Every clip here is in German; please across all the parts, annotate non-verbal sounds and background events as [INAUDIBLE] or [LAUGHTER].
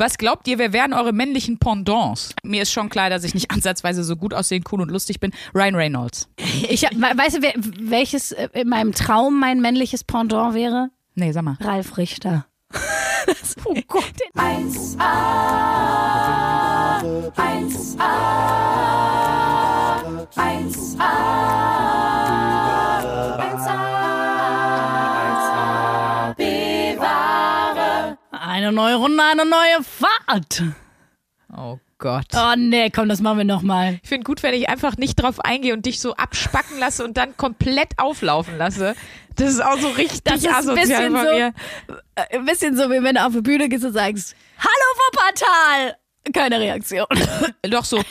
Was glaubt ihr, wer wären eure männlichen Pendants? Mir ist schon klar, dass ich nicht [LAUGHS] ansatzweise so gut aussehen, cool und lustig bin. Ryan Reynolds. Ich, weißt du, wer, welches äh, in meinem Traum mein männliches Pendant wäre? Nee, sag mal. Ralf Richter. [LAUGHS] Oh Gott. 1A, 1A, 1A, 1A, Eine neue Runde, eine neue Fahrt. Oh Gott. Oh nee, komm, das machen wir nochmal. Ich finde gut, wenn ich einfach nicht drauf eingehe und dich so abspacken lasse und dann komplett auflaufen lasse. Das ist auch so richtig Das ist ein asozial bisschen von so- mir. Äh, Ein bisschen so, wie wenn du auf die Bühne gehst und sagst, Hallo Wuppertal! Keine Reaktion. Doch so.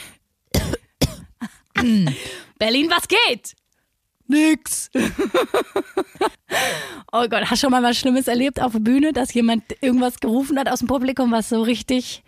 Berlin, was geht? Nix. [LAUGHS] oh Gott, hast du schon mal was Schlimmes erlebt auf der Bühne, dass jemand irgendwas gerufen hat aus dem Publikum, was so richtig.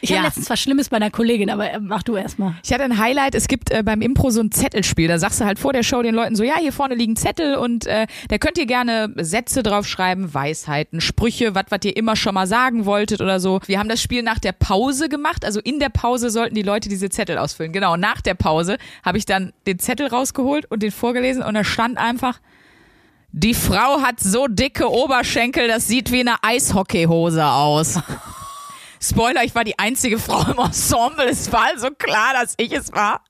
Ich Ja. habe letztens was Schlimmes bei einer Kollegin, aber äh, mach du erst mal. Ich hatte ein Highlight, es gibt äh, beim Impro so ein Zettelspiel. Da sagst du halt vor der Show den Leuten so, ja, hier vorne liegen Zettel und äh, da könnt ihr gerne Sätze draufschreiben, Weisheiten, Sprüche, was was ihr immer schon mal sagen wolltet oder so. Wir haben das Spiel nach der Pause gemacht, also in der Pause sollten die Leute diese Zettel ausfüllen. Genau, nach der Pause habe ich dann den Zettel rausgeholt und den vorgelesen und da stand einfach, die Frau hat so dicke Oberschenkel, das sieht wie eine Eishockeyhose aus. [LAUGHS] Spoiler, ich war die einzige Frau im Ensemble. Es war also klar, dass ich es war.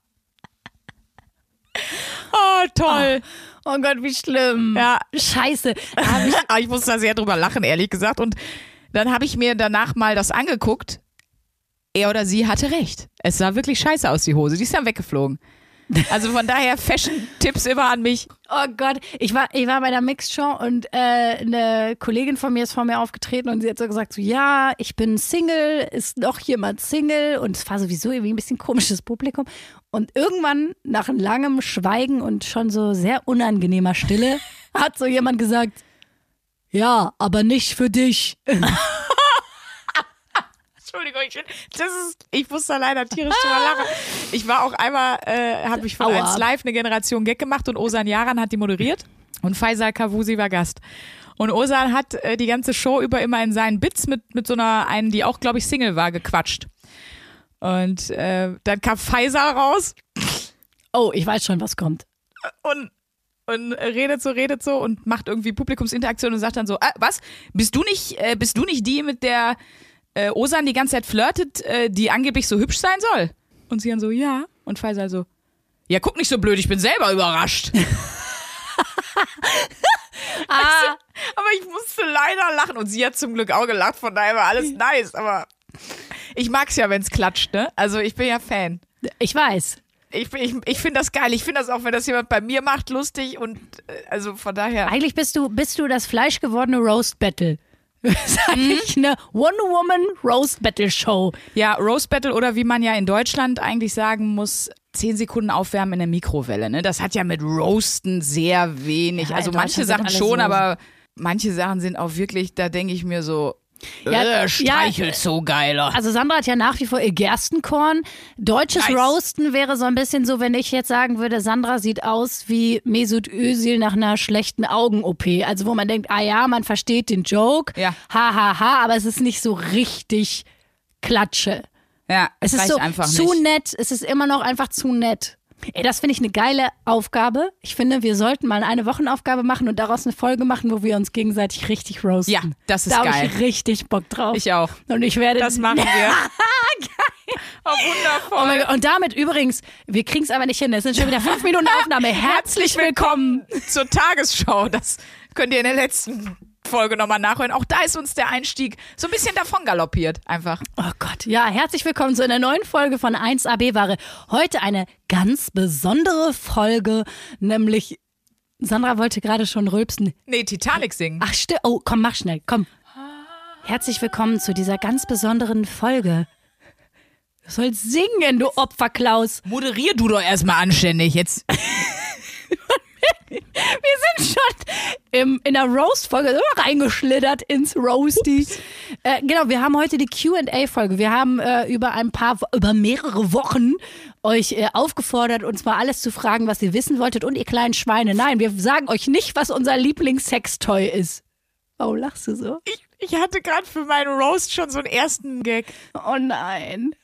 Oh, toll. Oh Gott, wie schlimm. Ja. Scheiße. [LAUGHS] Ich, Aber ich musste da sehr drüber lachen, ehrlich gesagt. Und dann habe ich mir danach mal das angeguckt. Er oder sie hatte recht. Es sah wirklich scheiße aus, die Hose. Die ist dann weggeflogen. Also von daher Fashion-Tipps immer an mich. oh Gott, ich war, ich war bei der Mixed-Show und äh, eine Kollegin von mir ist vor mir aufgetreten und sie hat so gesagt, so, ja, ich bin Single, ist noch jemand Single und es war sowieso irgendwie ein bisschen komisches Publikum. Und irgendwann, nach langem Schweigen und schon so sehr unangenehmer Stille, [LAUGHS] hat so jemand gesagt, ja, aber nicht für dich. [LAUGHS] Entschuldigung, ich, das ist, ich muss da leider tierisch drüber lachen. Ich war auch einmal, äh, habe ich von Aua. 1 Live eine Generation Gag gemacht und Osan Yaran hat die moderiert und Faisal Kavusi war Gast. Und Osan hat äh, die ganze Show über immer in seinen Bits mit, mit so einer einen, die auch, glaube ich, Single war, gequatscht. Und äh, dann kam Faisal raus Oh, ich weiß schon, was kommt. und, und redet so, redet so und macht irgendwie Publikumsinteraktion und sagt dann so, ah, was? Bist du nicht, äh, bist du nicht die, mit der äh, Osan die ganze Zeit flirtet, äh, die angeblich so hübsch sein soll? Und sie dann so, ja. Und Faisal so, ja, guck nicht so blöd, ich bin selber überrascht. [LAUGHS] [LAUGHS] Ah, aber ich musste leider lachen und sie hat zum Glück auch gelacht, von daher war alles [LAUGHS] nice, aber ich mag's ja, wenn's klatscht, ne? Also ich bin ja Fan. ich weiß. Ich, ich, ich finde das geil. Ich finde das auch, wenn das jemand bei mir macht, lustig und äh, also von daher. Eigentlich bist du, bist du das fleischgewordene Roast Battle. [LAUGHS] Das ist eigentlich eine One-Woman Roast Battle Show. Ja, Roast Battle oder wie man ja in Deutschland eigentlich sagen muss, zehn Sekunden aufwärmen in der Mikrowelle. Ne? Das hat ja mit Roasten sehr wenig. Ja, also manche Sachen schon, aber manche Sachen sind auch wirklich, da denke ich mir so, Ja, äh, streichelt so geiler. Also Sandra hat ja nach wie vor ihr Gerstenkorn. Deutsches Nice. Roasten wäre so ein bisschen so, wenn ich jetzt sagen würde, Sandra sieht aus wie Mesut Özil nach einer schlechten Augen-OP. Also wo man denkt, ah ja, man versteht den Joke, Ja. ha, ha, ha, aber es ist nicht so richtig Klatsche. Ja, Es ist reicht so einfach zu nicht. nett, es ist immer noch einfach zu nett. Ey, das finde ich eine geile Aufgabe. Ich finde, wir sollten mal eine Wochenaufgabe machen und daraus eine Folge machen, wo wir uns gegenseitig richtig roasten. Ja, das ist da habe geil. ich richtig Bock drauf. Ich auch. Und ich werde Das machen [LAUGHS] wir. Oh, wundervoll. Oh mein Gott. Und damit übrigens, wir kriegen es aber nicht hin. Es sind schon wieder fünf Minuten [LAUGHS] Aufnahme. Herzlich willkommen. zur Tagesschau. Das könnt ihr in der letzten Folge nochmal nachhören. Auch da ist uns der Einstieg so ein bisschen davon galoppiert. Einfach. Oh Gott. Ja, herzlich willkommen zu einer neuen Folge von 1AB Ware. Heute eine ganz besondere Folge, nämlich Sandra wollte gerade schon rülpsen. Nee, Titanic singen. Ach, stimmt. Oh, komm, mach schnell. Komm. Herzlich willkommen zu dieser ganz besonderen Folge. Du sollst singen, du Opferklaus. Moderier du doch erstmal anständig. Jetzt. [LAUGHS] [LAUGHS] Wir sind schon im, in der Roast-Folge immer reingeschlittert ins Roasty. Äh, genau, wir haben heute die QA-Folge. Wir haben äh, über ein paar, über mehrere Wochen euch äh, aufgefordert, uns mal alles zu fragen, was ihr wissen wolltet und ihr kleinen Schweine. Nein, wir sagen euch nicht, was unser Lieblingssextoy ist. Warum lachst du so? Ich, ich hatte gerade für meinen Roast schon so einen ersten Gag. Oh nein.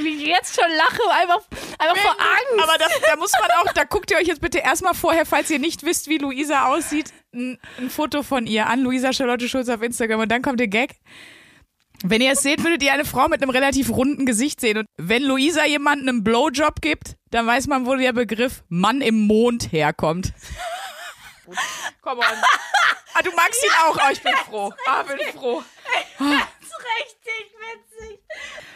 Wie ich jetzt schon lache, einfach, einfach vor Angst. Aber das, da muss man auch, da guckt ihr euch jetzt bitte erstmal vorher, falls ihr nicht wisst, wie Luisa aussieht, ein, ein Foto von ihr an, Luisa Charlotte Schulz auf Instagram und dann kommt der Gag. Wenn ihr es seht, würdet ihr eine Frau mit einem relativ runden Gesicht sehen. Und wenn Luisa jemanden einen Blowjob gibt, dann weiß man, wo der Begriff Mann im Mond herkommt. [LAUGHS] Komm on. Ah, du magst ihn auch. Oh, ich bin froh. Ah, bin froh. richtig witzig.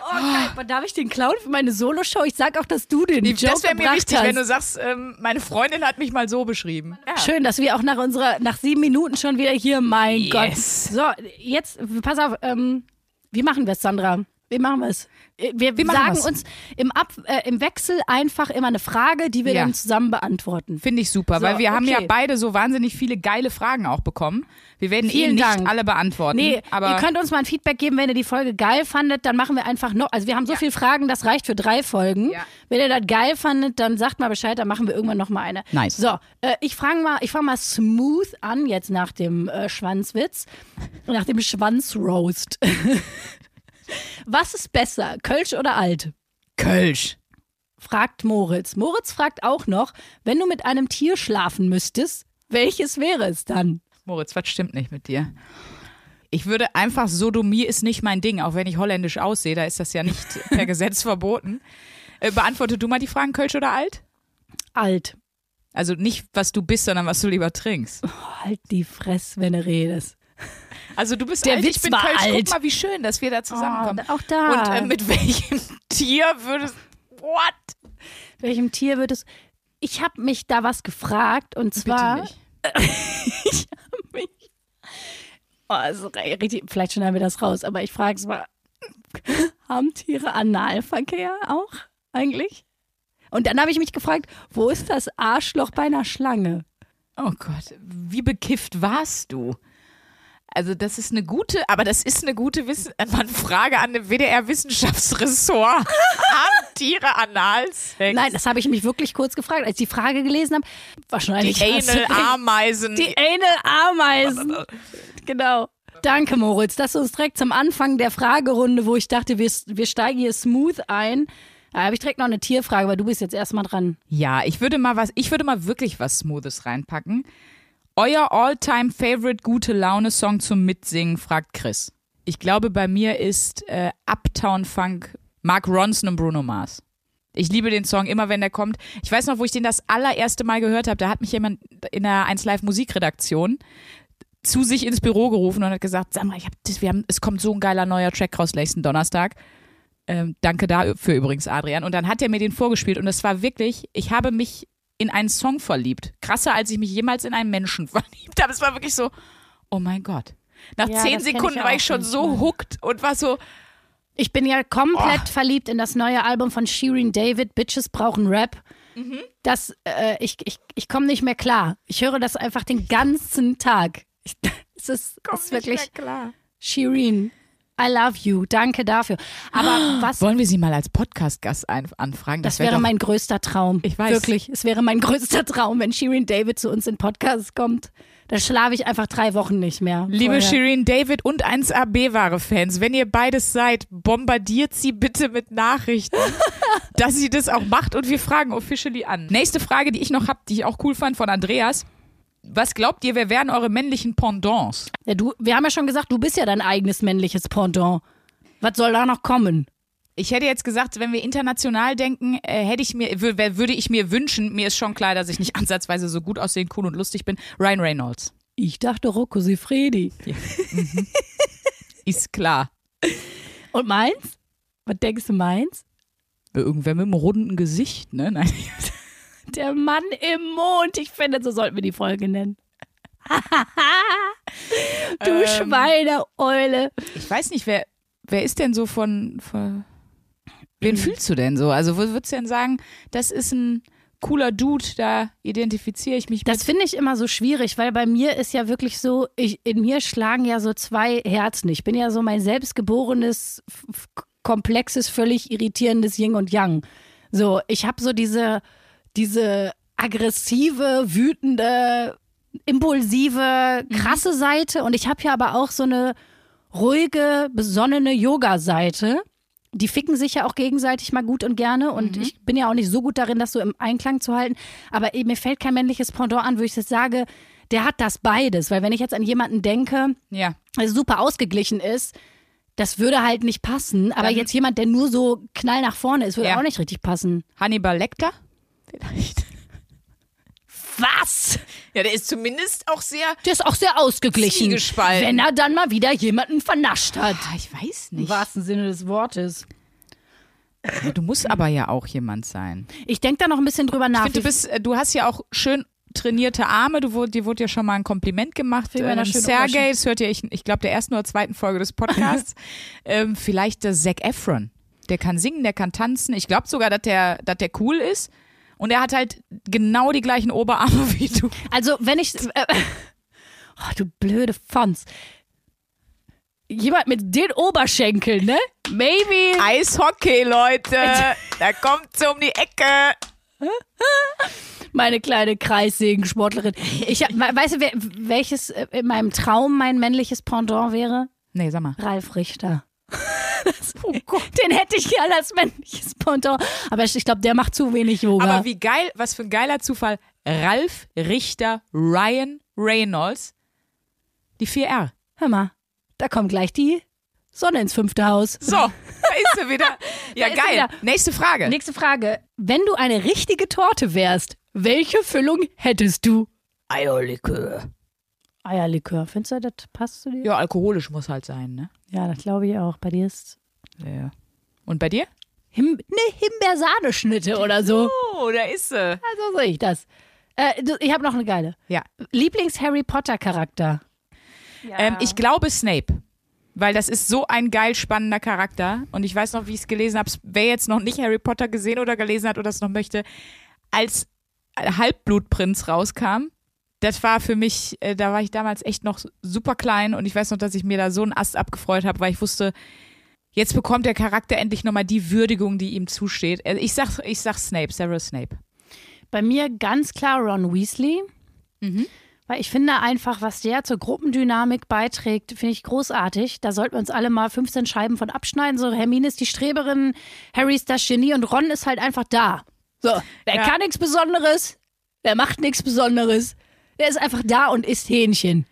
Oh, geil. Aber Darf ich den klauen für meine Soloshow? Ich sag auch, dass du den Joke Das wäre mir wichtig, hast. wenn du sagst, ähm, meine Freundin hat mich mal so beschrieben. Ja. Schön, dass wir auch nach unserer, nach sieben Minuten schon wieder hier, mein Yes. Gott. So, jetzt, pass auf, ähm, wie machen wir es, Sandra? Wie machen wir es? Wir, sagen wir's? uns im, Ab, äh, im Wechsel einfach immer eine Frage, die wir Ja. dann zusammen beantworten. Finde ich super, So, weil wir haben ja okay. beide so wahnsinnig viele geile Fragen auch bekommen. Wir werden eh Vielen nicht Dank. alle beantworten. Nee, aber ihr könnt uns mal ein Feedback geben, wenn ihr die Folge geil fandet, dann machen wir einfach noch, also wir haben so viele Fragen, das reicht für drei Folgen. Ja. Wenn ihr das geil fandet, dann sagt mal Bescheid, dann machen wir irgendwann noch mal eine. Nice. So, äh, ich fange mal, ich fange mal smooth an jetzt nach dem äh, Schwanzwitz, nach dem Schwanzroast. [LAUGHS] Was ist besser, Kölsch oder Alt? Kölsch. Fragt Moritz. Moritz fragt auch noch, wenn du mit einem Tier schlafen müsstest, welches wäre es dann? Moritz, was stimmt nicht mit dir? Ich würde einfach, Sodomie ist nicht mein Ding, auch wenn ich holländisch aussehe, da ist das ja nicht per [LAUGHS] Gesetz verboten. Äh, beantworte du mal die Fragen, Kölsch oder alt? Alt. Also nicht, was du bist, sondern was du lieber trinkst. Halt die Fresse, wenn du redest. Also du bist Der alt, Witz ich bin war Kölsch. alt. Guck mal, wie schön, dass wir da zusammenkommen. Oh, auch da. Und äh, mit welchem [LAUGHS] Tier würdest What? welchem Tier wird es? Ich habe mich da was gefragt und zwar. Bitte nicht. [LAUGHS] ich habe mich. Oh, also, richtig, vielleicht schneiden wir das raus, aber ich frage es mal. [LAUGHS] Haben Tiere Analverkehr auch eigentlich? Und dann habe ich mich gefragt, wo ist das Arschloch bei einer Schlange? Oh Gott, wie bekifft warst du? Also das ist eine gute, aber das ist eine gute Wissen eine Frage an den WDR-Wissenschaftsressort. [LAUGHS] Haben Tiere Analsex? Nein, das habe ich mich wirklich kurz gefragt, als ich die Frage gelesen habe. Wahrscheinlich. die. Anal-Ameisen. [LAUGHS] Die Anal-Ameisen. genau. Danke, Moritz. Das ist uns direkt zum Anfang der Fragerunde, wo ich dachte, wir, wir steigen hier smooth ein. Da habe ich direkt noch eine Tierfrage, weil du bist jetzt erstmal dran. Ja, ich würde mal was, ich würde mal wirklich was Smoothes reinpacken. Euer all-time favorite gute Laune-Song zum Mitsingen, fragt Chris. Ich glaube, bei mir ist äh, Uptown Funk Mark Ronson und Bruno Mars. Ich liebe den Song immer, wenn der kommt. Ich weiß noch, wo ich den das allererste Mal gehört habe. Da hat mich jemand in der 1 Live Musikredaktion zu sich ins Büro gerufen und hat gesagt: Sag mal, ich hab das, wir haben, es kommt so ein geiler neuer Track raus nächsten Donnerstag. Ähm, danke dafür übrigens, Adrian. Und dann hat er mir den vorgespielt und es war wirklich, ich habe mich in einen Song verliebt. Krasser, als ich mich jemals in einen Menschen [LAUGHS] verliebt habe. Es war wirklich so, oh mein Gott. Nach Ja, zehn Sekunden ich war ich schon so hooked und war so, Ich bin ja komplett verliebt in das neue Album von Shirin David, Bitches brauchen Rap. Das, äh, ich ich, ich komme nicht mehr klar. Ich höre das einfach den ganzen Tag. Ich, [LAUGHS] es ist, es ist wirklich klar. Shirin. I love you. Danke dafür. Aber [GASPS] was Wollen wir sie mal als Podcast-Gast anfragen? Das wär wäre doch- mein größter Traum. Ich weiß. Wirklich. Es wäre mein größter Traum, wenn Shirin David zu uns in Podcast kommt. Da schlafe ich einfach drei Wochen nicht mehr. Liebe vorher. Shirin David und 1AB-Ware-Fans, wenn ihr beides seid, bombardiert sie bitte mit Nachrichten, [LAUGHS] dass sie das auch macht und wir fragen officially an. Nächste Frage, die ich noch habe, die ich auch cool fand von Andreas. Was glaubt ihr, wer wären eure männlichen Pendants? Ja, du, wir haben ja schon gesagt, du bist ja dein eigenes männliches Pendant. Was soll da noch kommen? Ich hätte jetzt gesagt, wenn wir international denken, äh, hätte ich mir, würde ich mir wünschen, mir ist schon klar, dass ich nicht [LAUGHS] ansatzweise so gut aussehen, cool und lustig bin, Ryan Reynolds. Ich dachte Rocco Sifredi. Ist klar. Und meins? Was denkst du meins? Irgendwer mit einem runden Gesicht, ne? Nein. Der Mann im Mond. Ich finde, so sollten wir die Folge nennen. [LAUGHS] du Ähm. Schweineeule. Ich weiß nicht, wer, wer ist denn so von, von wen Mhm. fühlst du denn so? Also, wo würdest du denn sagen, das ist ein cooler Dude, da identifiziere ich mich Das finde ich immer so schwierig, weil bei mir ist ja wirklich so, ich, in mir schlagen ja so zwei Herzen. Ich bin ja so mein selbstgeborenes, komplexes, völlig irritierendes Yin und Yang. So, ich habe so diese, diese aggressive, wütende impulsive, krasse Seite und ich habe ja aber auch so eine ruhige, besonnene Yoga-Seite. Die ficken sich ja auch gegenseitig mal gut und gerne und ich bin ja auch nicht so gut darin, das so im Einklang zu halten. Aber mir fällt kein männliches Pendant an, wo ich jetzt sage, der hat das beides. Weil wenn ich jetzt an jemanden denke, Ja. der super ausgeglichen ist, das würde halt nicht passen. Aber Dann- jetzt jemand, der nur so knall nach vorne ist, würde Ja. auch nicht richtig passen. Hannibal Lecter? Vielleicht. Was? Ja, der ist zumindest auch sehr. Der ist auch sehr ausgeglichen. Wenn er dann mal wieder jemanden vernascht hat. Ah, ich weiß Im nicht. wahrsten Sinne des Wortes. Du musst aber ja auch jemand sein. Ich denke da noch ein bisschen drüber nach. Ich finde, du bist, äh, du hast ja auch schön trainierte Arme. Du, wurde- dir wurde ja schon mal ein Kompliment gemacht. Ähm, Sergej, das hört ihr, ich, ich glaube, der ersten oder zweiten Folge des Podcasts. [LAUGHS] ähm, vielleicht der Zac Efron. Der kann singen, der kann tanzen. Ich glaube sogar, dass der, dass der cool ist. Und er hat halt genau die gleichen Oberarme [LAUGHS] wie du. also, wenn ich. Äh, [LAUGHS] oh, du blöde Fons. Jemand mit den Oberschenkeln, ne? Maybe. Eishockey, Leute. [LAUGHS] da kommt sie um die Ecke. Meine kleine Kreissägen-Sportlerin. Ich hab, weißt du, welches äh, in meinem Traum mein männliches Pendant wäre? Nee, sag mal. Ralf Richter. Das, oh Gott, den hätte ich gerne als männliches Pendant. Aber ich, ich glaube, der macht zu wenig Yoga. Aber wie geil, was für ein geiler Zufall. Ralf Richter Ryan Reynolds. Die 4R. Hör mal, da kommt gleich die Sonne ins fünfte Haus. So, da ist sie wieder. [LAUGHS] Ja, geil. wieder. Nächste Frage. Nächste Frage. Wenn du eine richtige Torte wärst, welche Füllung hättest du? Eierlikör. Eierlikör. Findest du, das passt zu dir? Ja, alkoholisch muss halt sein, ne? Ja, das glaube ich auch. Bei dir ist Ja. Und bei dir? Him ne Himbeersahneschnitte oder so. Oh, da ist sie. Also sehe ich das. Äh, ich habe noch eine geile. Ja. Lieblings-Harry Potter-Charakter. Ähm, ich glaube Snape. Weil das ist so ein geil spannender Charakter. Und ich weiß noch, wie ich es gelesen habe. Wer jetzt noch nicht Harry Potter gesehen oder gelesen hat oder es noch möchte, als Halbblutprinz rauskam, das war für mich, äh, da war ich damals echt noch super klein und ich weiß noch, dass ich mir da so einen Ast abgefreut habe, weil ich wusste, jetzt bekommt der Charakter endlich nochmal die Würdigung, die ihm zusteht. Äh, Ich sag, ich sag Snape, Severus Snape. Bei mir ganz klar Ron Weasley. Weil ich finde einfach, was der zur Gruppendynamik beiträgt, finde ich großartig. Da sollten wir uns alle mal 15 Scheiben von abschneiden. So, Hermine ist die Streberin, Harry ist das Genie und Ron ist halt einfach da. So, der Ja. kann nichts Besonderes, der macht nichts Besonderes. Der ist einfach da und isst Hähnchen.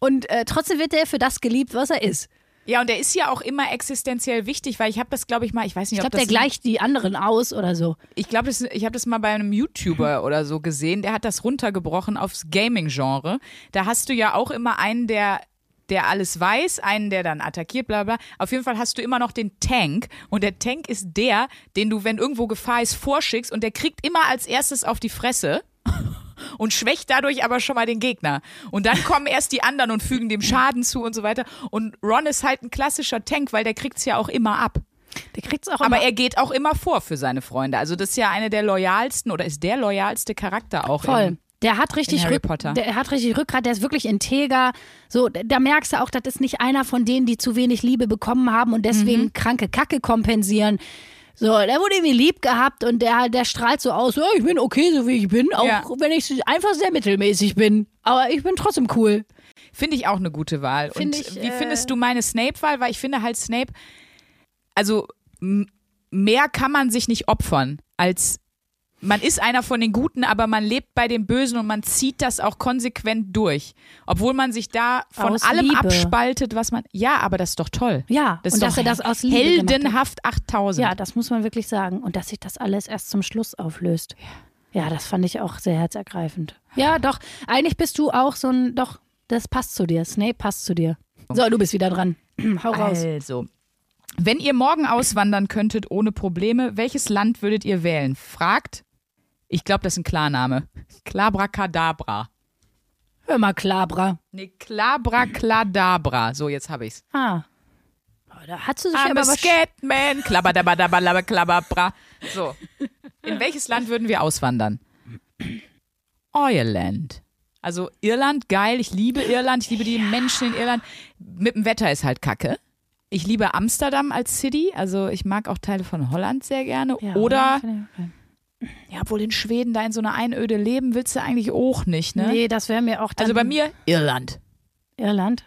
Und äh, trotzdem wird er für das geliebt, was er ist. Ja, und der ist ja auch immer existenziell wichtig, weil ich habe das, glaube ich, mal, ich weiß nicht, Ich ob glaube, der das gleicht die anderen aus oder so. Ich glaube, das- ich habe das mal bei einem YouTuber [LAUGHS] oder so gesehen, der hat das runtergebrochen aufs Gaming-Genre. Da hast du ja auch immer einen, der der alles weiß, einen, der dann attackiert, bla bla. Auf jeden Fall hast du immer noch den Tank und der Tank ist der, den du, wenn irgendwo Gefahr ist, vorschickst und der kriegt immer als erstes auf die Fresse [LAUGHS] und schwächt dadurch aber schon mal den Gegner. Und dann kommen erst die anderen und fügen dem Schaden zu und so weiter. Und Ron ist halt ein klassischer Tank, weil der kriegt's ja auch immer ab. Der kriegt's auch Aber er geht auch immer vor für seine Freunde. Also das ist ja eine der loyalsten oder ist der loyalste Charakter auch. Voll. in- Der hat richtig Harry Potter. Der hat richtig Rückgrat, der ist wirklich integer. So, da- da merkst du auch, das ist nicht einer von denen, die zu wenig Liebe bekommen haben und deswegen Mhm. kranke Kacke kompensieren. So, der wurde irgendwie lieb gehabt und der, der strahlt so aus, ja, ich bin okay, so wie ich bin, auch Ja. wenn ich einfach sehr mittelmäßig bin. Aber ich bin trotzdem cool. Finde ich auch eine gute Wahl. Find Und ich, wie äh, findest du meine Snape-Wahl? Weil ich finde halt Snape, also mehr kann man sich nicht opfern als man ist einer von den Guten, aber man lebt bei den Bösen und man zieht das auch konsequent durch. Obwohl man sich da von Aus allem Liebe. abspaltet, was man. Ja, aber das ist doch toll. Ja, Das und ist dass er das aus Liebe heldenhaft 8000. Ja, das muss man wirklich sagen. Und dass sich das alles erst zum Schluss auflöst. Ja, das fand ich auch sehr herzergreifend. Ja, doch. Eigentlich bist du auch so ein, doch, das passt zu dir. Snape passt zu dir. So, du bist wieder dran. [CLEARS THROAT] Hau raus. Also, wenn ihr morgen auswandern könntet ohne Probleme, welches Land würdet ihr wählen? Fragt, ich glaube, das ist ein Klarname. Klabracadabra. Hör mal, Klabra. Nee, Klabracladabra. So, jetzt habe ich's. Ah. Da hat sie sich I'm aber a was. Scatman. Klabberdabadabadabba, Klababra. So. In welches Land würden wir auswandern? Irland. Also Irland, geil. Ich liebe Irland. Ich liebe die Menschen in Irland. Mit dem Wetter ist halt kacke. Ich liebe Amsterdam als City. Also ich mag auch Teile von Holland sehr gerne. Ja, Oder okay. Ja, obwohl in Schweden da in so einer Einöde leben willst du eigentlich auch nicht, ne? Nee, das wäre mir auch dann Also bei mir Irland. Irland.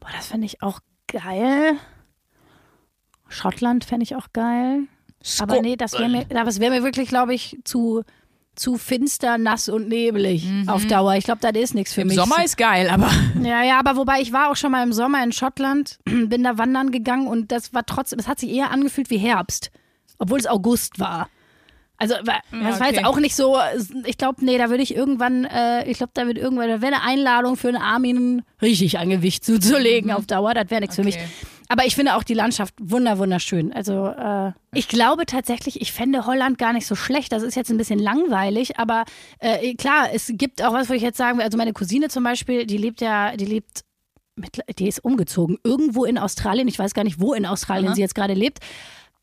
Boah, das fände ich auch geil. Schottland fände ich auch geil. Aber nee, das wäre mir, das wäre mir wirklich, glaube ich, zu, zu finster, nass und nebelig auf Dauer. Ich glaube, das ist nichts für Mhm. Im mich. Sommer ist geil, aber [LAUGHS] Ja, ja, aber wobei ich war auch schon mal im Sommer in Schottland, [CLEARS THROAT] bin da wandern gegangen und das war trotzdem, es hat sich eher angefühlt wie Herbst, obwohl es August war. Also war- das war okay. jetzt auch nicht so, ich glaube, nee, da würde ich irgendwann, äh, ich glaube, da wird irgendwann, da wäre eine Einladung für einen Armin richtig an Gewicht zuzulegen auf Dauer, das wäre nichts für mich. Okay. Aber ich finde auch die Landschaft wunder, wunderschön. Also äh, ich glaube tatsächlich, ich fände Holland gar nicht so schlecht. Das ist jetzt ein bisschen langweilig, aber äh, klar, es gibt auch was, wo ich jetzt sagen will. Also meine Cousine zum Beispiel, die lebt ja, die lebt, mit, die ist umgezogen irgendwo in Australien. Ich weiß gar nicht, wo in Australien sie jetzt gerade lebt.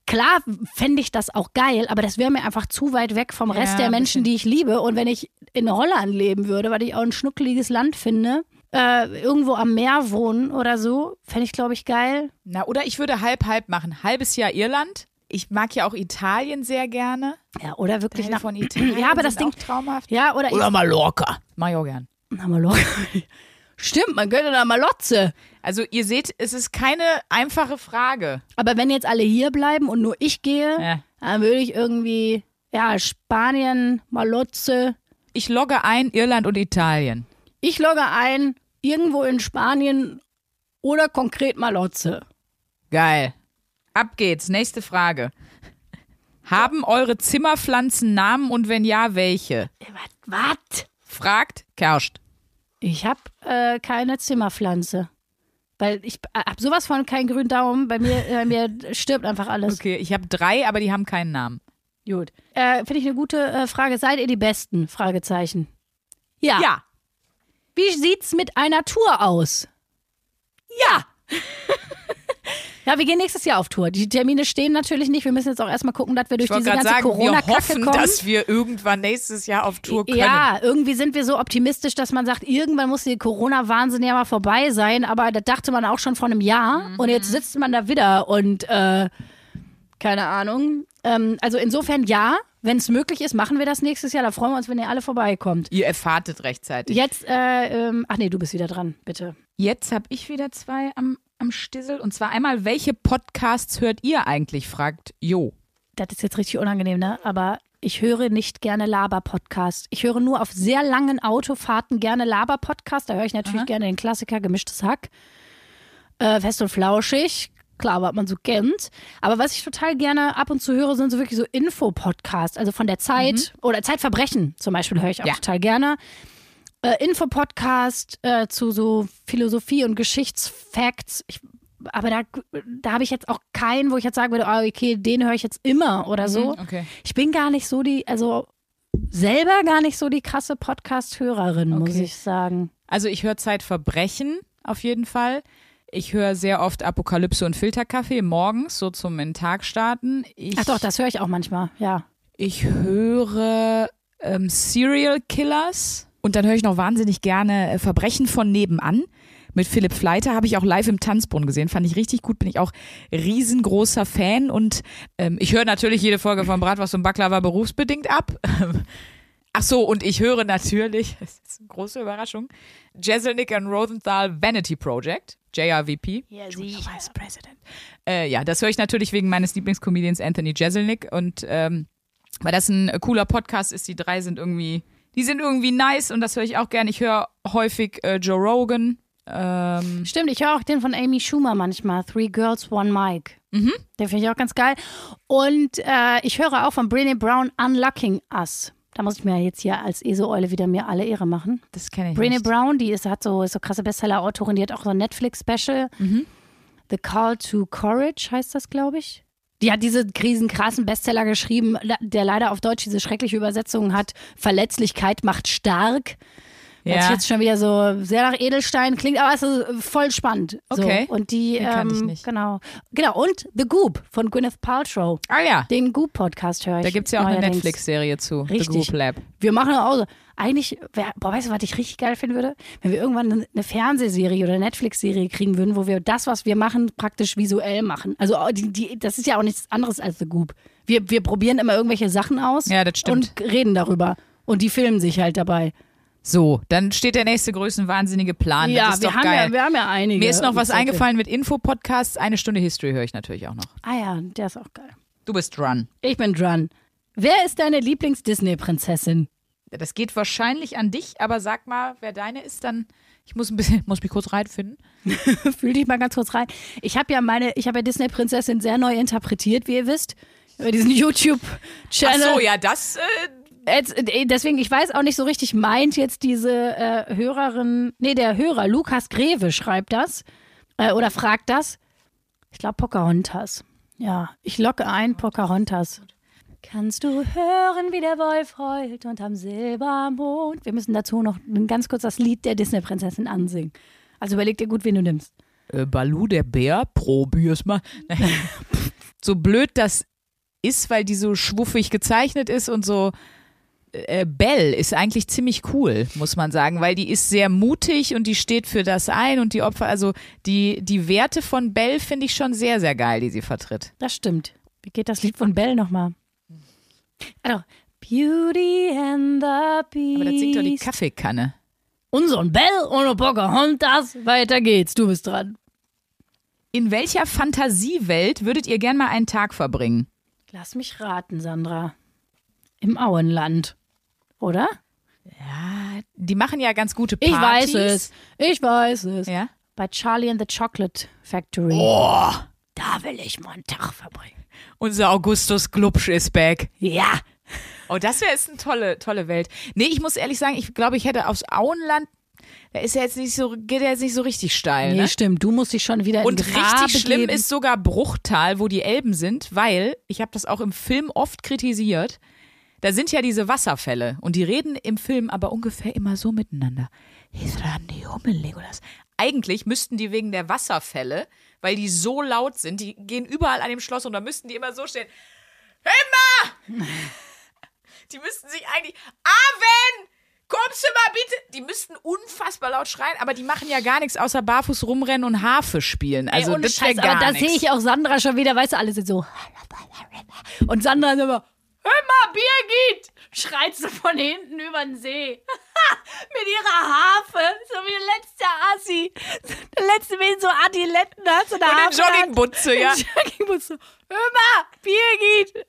Klar fände ich das auch geil, aber das wäre mir einfach zu weit weg vom Rest Ja, der Menschen, die ich liebe. Und wenn ich in Holland leben würde, weil ich auch ein schnuckeliges Land finde, äh, irgendwo am Meer wohnen oder so, fände ich, glaube ich, geil. Na, oder ich würde halb halb machen. Halbes Jahr Irland. Ich mag ja auch Italien sehr gerne. Ja, oder wirklich Teile nach von [CLEARS THROAT] Italien Ja, aber das Ding. traumhaft. Ja, oder, Oder Mallorca. Mach ich auch gern. Na, mal locker. Stimmt, man könnte da mal Lotze. Also ihr seht, es ist keine einfache Frage. Aber wenn jetzt alle hier bleiben und nur ich gehe, Ja. dann würde ich irgendwie, ja, Spanien, Malotze. Ich logge ein Irland und Italien. Ich logge ein, irgendwo in Spanien oder konkret Malotze. Geil. Ab geht's. Nächste Frage. Haben eure Zimmerpflanzen Namen und wenn ja, welche? Was? Fragt Kerscht. Ich habe äh, keine Zimmerpflanze. Weil ich äh, hab sowas von keinen grünen Daumen. Bei mir, äh, mir stirbt einfach alles. Okay, ich habe drei, aber die haben keinen Namen. Gut. Äh, Finde ich eine gute äh, Frage. Seid ihr die Besten? Fragezeichen. Ja. Ja. Wie sieht's mit einer Tour aus? Ja. [LAUGHS] ja, wir gehen nächstes Jahr auf Tour. Die Termine stehen natürlich nicht. Wir müssen jetzt auch erstmal gucken, dass wir durch diese ganze sagen, wir Corona-Kacke hoffen, kommen. dass wir irgendwann nächstes Jahr auf Tour können. Ja, irgendwie sind wir so optimistisch, dass man sagt, irgendwann muss die Corona-Wahnsinn ja mal vorbei sein. Aber das dachte man auch schon vor einem Jahr. Mhm. Und jetzt sitzt man da wieder und äh, keine Ahnung. Ähm, also insofern ja, wenn es möglich ist, machen wir das nächstes Jahr. Da freuen wir uns, wenn ihr alle vorbeikommt. Ihr erfahrtet rechtzeitig. Jetzt, äh, ähm, ach nee, du bist wieder dran, bitte. Jetzt habe ich wieder zwei am, am Stissel. Und zwar einmal, welche Podcasts hört ihr eigentlich? fragt Jo. Das ist jetzt richtig unangenehm, ne? Aber ich höre nicht gerne Laber-Podcast. Ich höre nur auf sehr langen Autofahrten gerne Laber-Podcast. Da höre ich natürlich gerne den Klassiker Gemischtes Hack. Äh, fest und flauschig. Klar, was man so kennt. Aber was ich total gerne ab und zu höre, sind so wirklich so Info-Podcasts. Also von der Zeit oder Zeitverbrechen zum Beispiel höre ich auch Ja. total gerne. Äh, Info-Podcast äh, zu so Philosophie und Geschichtsfacts. Ich, aber da, da habe ich jetzt auch keinen, wo ich jetzt sagen würde, ah, okay, den höre ich jetzt immer oder so. Okay. Ich bin gar nicht so die, also selber gar nicht so die krasse Podcast-Hörerin, muss Okay. ich sagen. Also ich höre Zeitverbrechen auf jeden Fall. Ich höre sehr oft Apokalypse und Filterkaffee morgens, so zum in den Tag starten. Ich, Ach doch, das höre ich auch manchmal, ja. Ich höre ähm, Serial Killers und dann höre ich noch wahnsinnig gerne äh, Verbrechen von nebenan. Mit Philipp Fleiter habe ich auch live im Tanzbrunnen gesehen. Fand ich richtig gut, bin ich auch riesengroßer Fan. Und ähm, ich höre natürlich jede Folge von Bratwurst und Baklava berufsbedingt ab. [LAUGHS] Ach so, und ich höre natürlich, [LAUGHS] das ist eine große Überraschung, Jeselnik and Rosenthal Vanity Project, JRVP. Ja, Junior Vice President. Äh, ja, das höre ich natürlich wegen meines Lieblingscomedians Anthony Jeselnik und ähm, weil das ein äh, cooler Podcast ist, die drei sind irgendwie, die sind irgendwie nice und das höre ich auch gern. Ich höre häufig äh, Joe Rogan. Ähm, Stimmt, ich höre auch den von Amy Schumer manchmal, Three Girls, One Mic. Mhm. Den finde ich auch ganz geil. Und äh, ich höre auch von Brené Brown Unlocking Us. Da muss ich mir jetzt hier als ESO-Eule wieder mir alle Ehre machen. das kenne ich Brené. Brown, die ist, hat so, ist so krasse Bestseller-Autorin, die hat auch so ein Netflix-Special. Mhm. The Call to Courage heißt das, glaube ich. Die hat diese riesenkrassen Bestseller geschrieben, der leider auf Deutsch diese schreckliche Übersetzung hat. Verletzlichkeit macht stark. Ja. Hört sich jetzt schon wieder so sehr nach Edelstein klingt, aber es ist voll spannend. So. Okay. Und die, Den kannte ich ähm, nicht. genau. Genau. Und The Goop von Gwyneth Paltrow. Ah ja, Den Goop-Podcast höre ich. da gibt's ja auch eine neuerdings. Netflix-Serie zu. The Richtig. Group Lab. Wir machen auch so. Eigentlich, boah, weißt du, was ich richtig geil finden würde? Wenn wir irgendwann eine- eine Fernsehserie oder Netflix-Serie kriegen würden, wo wir das, was wir machen, praktisch visuell machen. Also die, die, das ist ja auch nichts anderes als The Goop. Wir, wir probieren immer irgendwelche Sachen aus Ja, das stimmt. und reden darüber. Und die filmen sich halt dabei. So, dann steht der nächste größenwahnsinnige Plan. ja, wir haben geil. ja, wir haben ja einige. Mir ist noch was eingefallen mit Infopodcasts. Eine Stunde History höre ich natürlich auch noch. Ah ja, der ist auch geil. Du bist dran. Ich bin dran. Wer ist deine Lieblings-Disney-Prinzessin? Das geht wahrscheinlich an dich, aber sag mal, wer deine ist, dann. Ich muss ein bisschen, muss mich kurz reinfinden. [LAUGHS] Fühl dich mal ganz kurz rein. Ich habe ja meine, ich habe ja Disney-Prinzessin sehr neu interpretiert, wie ihr wisst. Über diesen [LAUGHS] Ach YouTube-Channel. so, ja, das. Äh, Jetzt, äh, deswegen, ich weiß auch nicht so richtig, meint jetzt diese äh, Hörerin, nee, der Hörer, Lukas Greve schreibt das äh, oder fragt das. Ich glaube Pocahontas. Ja, ich locke ein Pocahontas. Kannst du hören, wie der Wolf heult unterm Silbermond? Wir müssen dazu noch ein ganz kurz das Lied der Disney-Prinzessin ansingen. Also überleg dir gut, wen du nimmst. äh, Balu, der Bär, probier's mal. [LAUGHS] So blöd das ist, weil die so schwuffig gezeichnet ist und so. Äh, Belle ist eigentlich ziemlich cool, muss man sagen, weil die ist sehr mutig und die steht für das ein und die Opfer, also die, die Werte von Belle finde ich schon sehr, sehr geil, die sie vertritt. Das stimmt. Wie geht das Lied von Belle nochmal? Also, Beauty and the Beast. Aber das singt doch die Kaffeekanne. Und so ein Belle und Pocahontas. Weiter geht's. Du bist dran. In welcher Fantasiewelt würdet ihr gern mal einen Tag verbringen? Lass mich raten, Sandra. Im Auenland. Oder? Die machen ja ganz gute Ich Partys. weiß es. Ich weiß es. Ja? Bei Charlie and the Chocolate Factory. Oh, Da will ich mal einen Tag verbringen. unser Augustus Glubsch ist back. Ja. Oh, das wäre jetzt eine tolle, tolle Welt. Nee, ich muss ehrlich sagen, ich glaube, ich hätte aufs Auenland, da ist ja jetzt nicht so, geht ja jetzt nicht so richtig steil, Nee, ne? stimmt. Du musst dich schon wieder Und richtig schlimm begeben. ist sogar Bruchtal, wo die Elben sind, weil, ich habe das auch im Film oft kritisiert, da sind ja diese Wasserfälle und die reden im Film aber ungefähr immer so miteinander. Legolas. Eigentlich müssten die wegen der Wasserfälle, weil die so laut sind, die gehen überall an dem Schloss und da müssten die immer so stehen. Immer! [LAUGHS] Die müssten sich eigentlich. Aven! Kommst du mal bitte? Die müssten unfassbar laut schreien, aber die machen ja gar nichts außer barfuß rumrennen und Harfe spielen. Also Ey, das Scheiß, gar aber da sehe ich auch Sandra schon wieder, weißt du, alle sind so. [LAUGHS] Und Sandra ist immer, hör mal, Birgit! Schreit sie von hinten über den See. [LAUGHS] Mit ihrer Harfe. So wie der letzte Assi. Der letzte mit so Adiletten hat. So eine Und in. Joggingbutze, ja. In Joggingbutze. Hör mal, Birgit!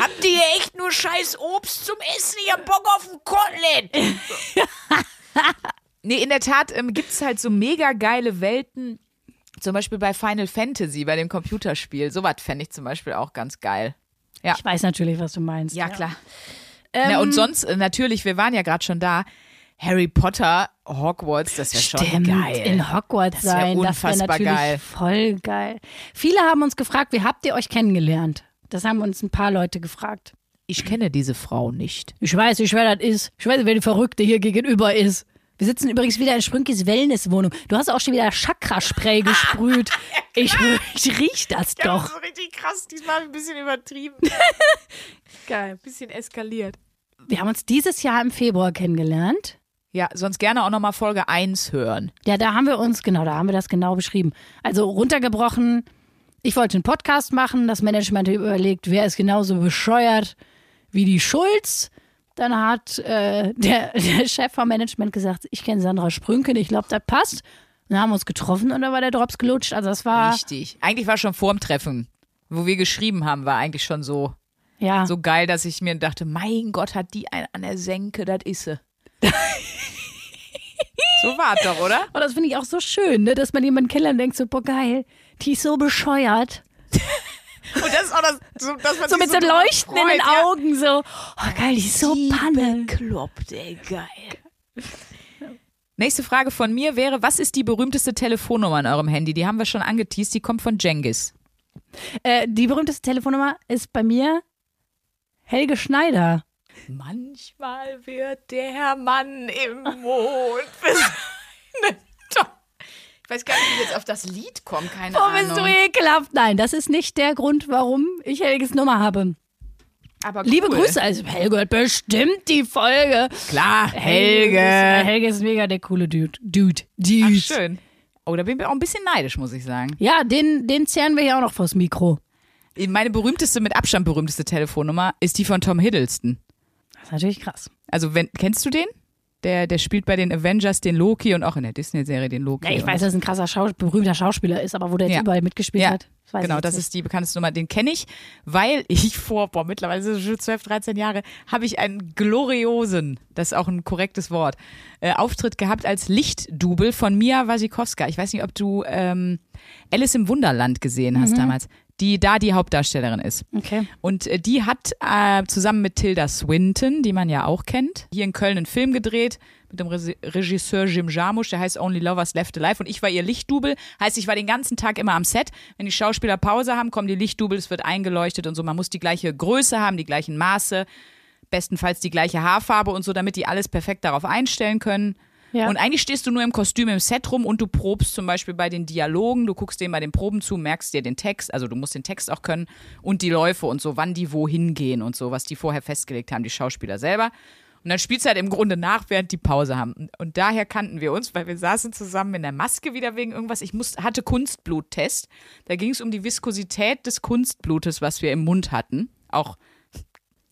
Habt ihr hier echt nur scheiß Obst zum Essen? Ich hab Bock auf ein Kotelett. [LAUGHS] nee, in der Tat ähm, gibt es halt so mega geile Welten. Zum Beispiel bei Final Fantasy, bei dem Computerspiel. Sowas fände ich zum Beispiel auch ganz geil. Ich weiß natürlich, was du meinst. Ja, klar. Na, und sonst, äh, natürlich, wir waren ja gerade schon da. Harry Potter, Hogwarts, das wäre schon Stimmt, geil. in Hogwarts Das sein, das wäre natürlich geil. voll geil. Viele haben uns gefragt, wie habt ihr euch kennengelernt? Das haben uns ein paar Leute gefragt. ich kenne diese Frau nicht. Ich weiß nicht, wer das ist. Ich weiß nicht, wer die Verrückte hier gegenüber ist. Wir sitzen übrigens wieder in Sprünkis Wellnesswohnung. Du hast auch schon wieder Chakraspray [LAUGHS] gesprüht. ich, [LAUGHS] ich riech das doch. so richtig krass, diesmal ein bisschen übertrieben. [LAUGHS] Geil. Ein bisschen eskaliert. Wir haben uns dieses Jahr im Februar kennengelernt. Ja, sonst gerne auch nochmal Folge 1 hören. Ja, da haben wir uns, genau, da haben wir das genau beschrieben. Also runtergebrochen, ich wollte einen Podcast machen, das Management hat überlegt, wer ist genauso bescheuert wie die Schulz. Dann hat äh, der, [LAUGHS] der Chef vom Management gesagt, ich kenne Sandra Sprünken, ich glaube, das passt. Dann haben wir uns getroffen und dann war der Drops gelutscht. Also das war, Richtig. Eigentlich war schon vorm Treffen, wo wir geschrieben haben, war eigentlich schon so, ja, so geil, dass ich mir dachte, mein Gott, hat die einen an der Senke, das ist sie. [LAUGHS] so war es doch, oder? und das finde ich auch so schön, ne, dass man jemanden kennenlernt und denkt so, boah geil, die ist so bescheuert. [LAUGHS] Und das ist auch das, so, dass man So mit so drüber Leuchten in freut, den ja. Augen, so, oh geil, die ist so Panne. Bekloppt, ey, geil. [LAUGHS] Nächste Frage von mir wäre, was ist die berühmteste Telefonnummer in eurem Handy? Die haben wir schon angeteased, die kommt von Jengis. Äh, die berühmteste Telefonnummer ist bei mir Helge Schneider. Manchmal wird der Mann im Mond [LAUGHS] für seine Ich weiß gar nicht, wie ich jetzt auf das Lied komme, keine Oh, Ahnung. bist du ekelhaft. Nein, das ist nicht der Grund, warum ich Helges Nummer habe. Aber Liebe cool. Grüße, also Helge hört bestimmt die Folge. Klar, Helge. Helge. Helge ist mega der coole Dude. Dude. Dude. Ach, schön. Oh, da bin ich auch ein bisschen neidisch, muss ich sagen. Ja, den, den zerren wir ja auch noch vors Mikro. Meine berühmteste, mit Abstand berühmteste Telefonnummer ist die von Tom Hiddleston. Das ist natürlich krass. Also, wenn, kennst du den? Der, der spielt bei den Avengers den Loki und auch in der Disney-Serie den Loki. Ja, ich weiß, dass er ein krasser Schaus berühmter Schauspieler ist, aber wo der jetzt Ja. überall mitgespielt Ja, hat. das genau, das ist die bekannteste Nummer. Den kenne ich, weil [LAUGHS] ich vor, boah, mittlerweile sind es schon 12, 13 Jahre, habe ich einen gloriosen, das ist auch ein korrektes Wort, äh, Auftritt gehabt als Lichtdubel von Mia Wasikowska. Ich weiß nicht, ob du ähm, Alice im Wunderland gesehen hast damals, die da die Hauptdarstellerin ist. Okay. Und äh, die hat äh, zusammen mit Tilda Swinton, die man ja auch kennt, hier in Köln einen Film gedreht mit dem Regisseur Jim Jarmusch, der heißt Only Lovers Left Alive und ich war ihr Lichtdubel. Heißt, ich war den ganzen Tag immer am Set. Wenn die Schauspieler Pause haben, kommen die Lichtdubel, es wird eingeleuchtet und so. Man muss die gleiche Größe haben, die gleichen Maße, bestenfalls die gleiche Haarfarbe und so, damit die alles perfekt darauf einstellen können. Ja. Und eigentlich stehst du nur im Kostüm im Set rum und du probst zum Beispiel bei den Dialogen, du guckst denen bei den Proben zu, merkst dir den Text, also du musst den Text auch können und die Läufe und so, wann die wohin gehen und so, was die vorher festgelegt haben, die Schauspieler selber. Und dann spielst du halt im Grunde nach, während die Pause haben. Und- daher kannten wir uns, weil wir saßen zusammen in der Maske wieder wegen irgendwas. Ich muss, hatte Kunstbluttest. Da ging es um die Viskosität des Kunstblutes, was wir im Mund hatten. Auch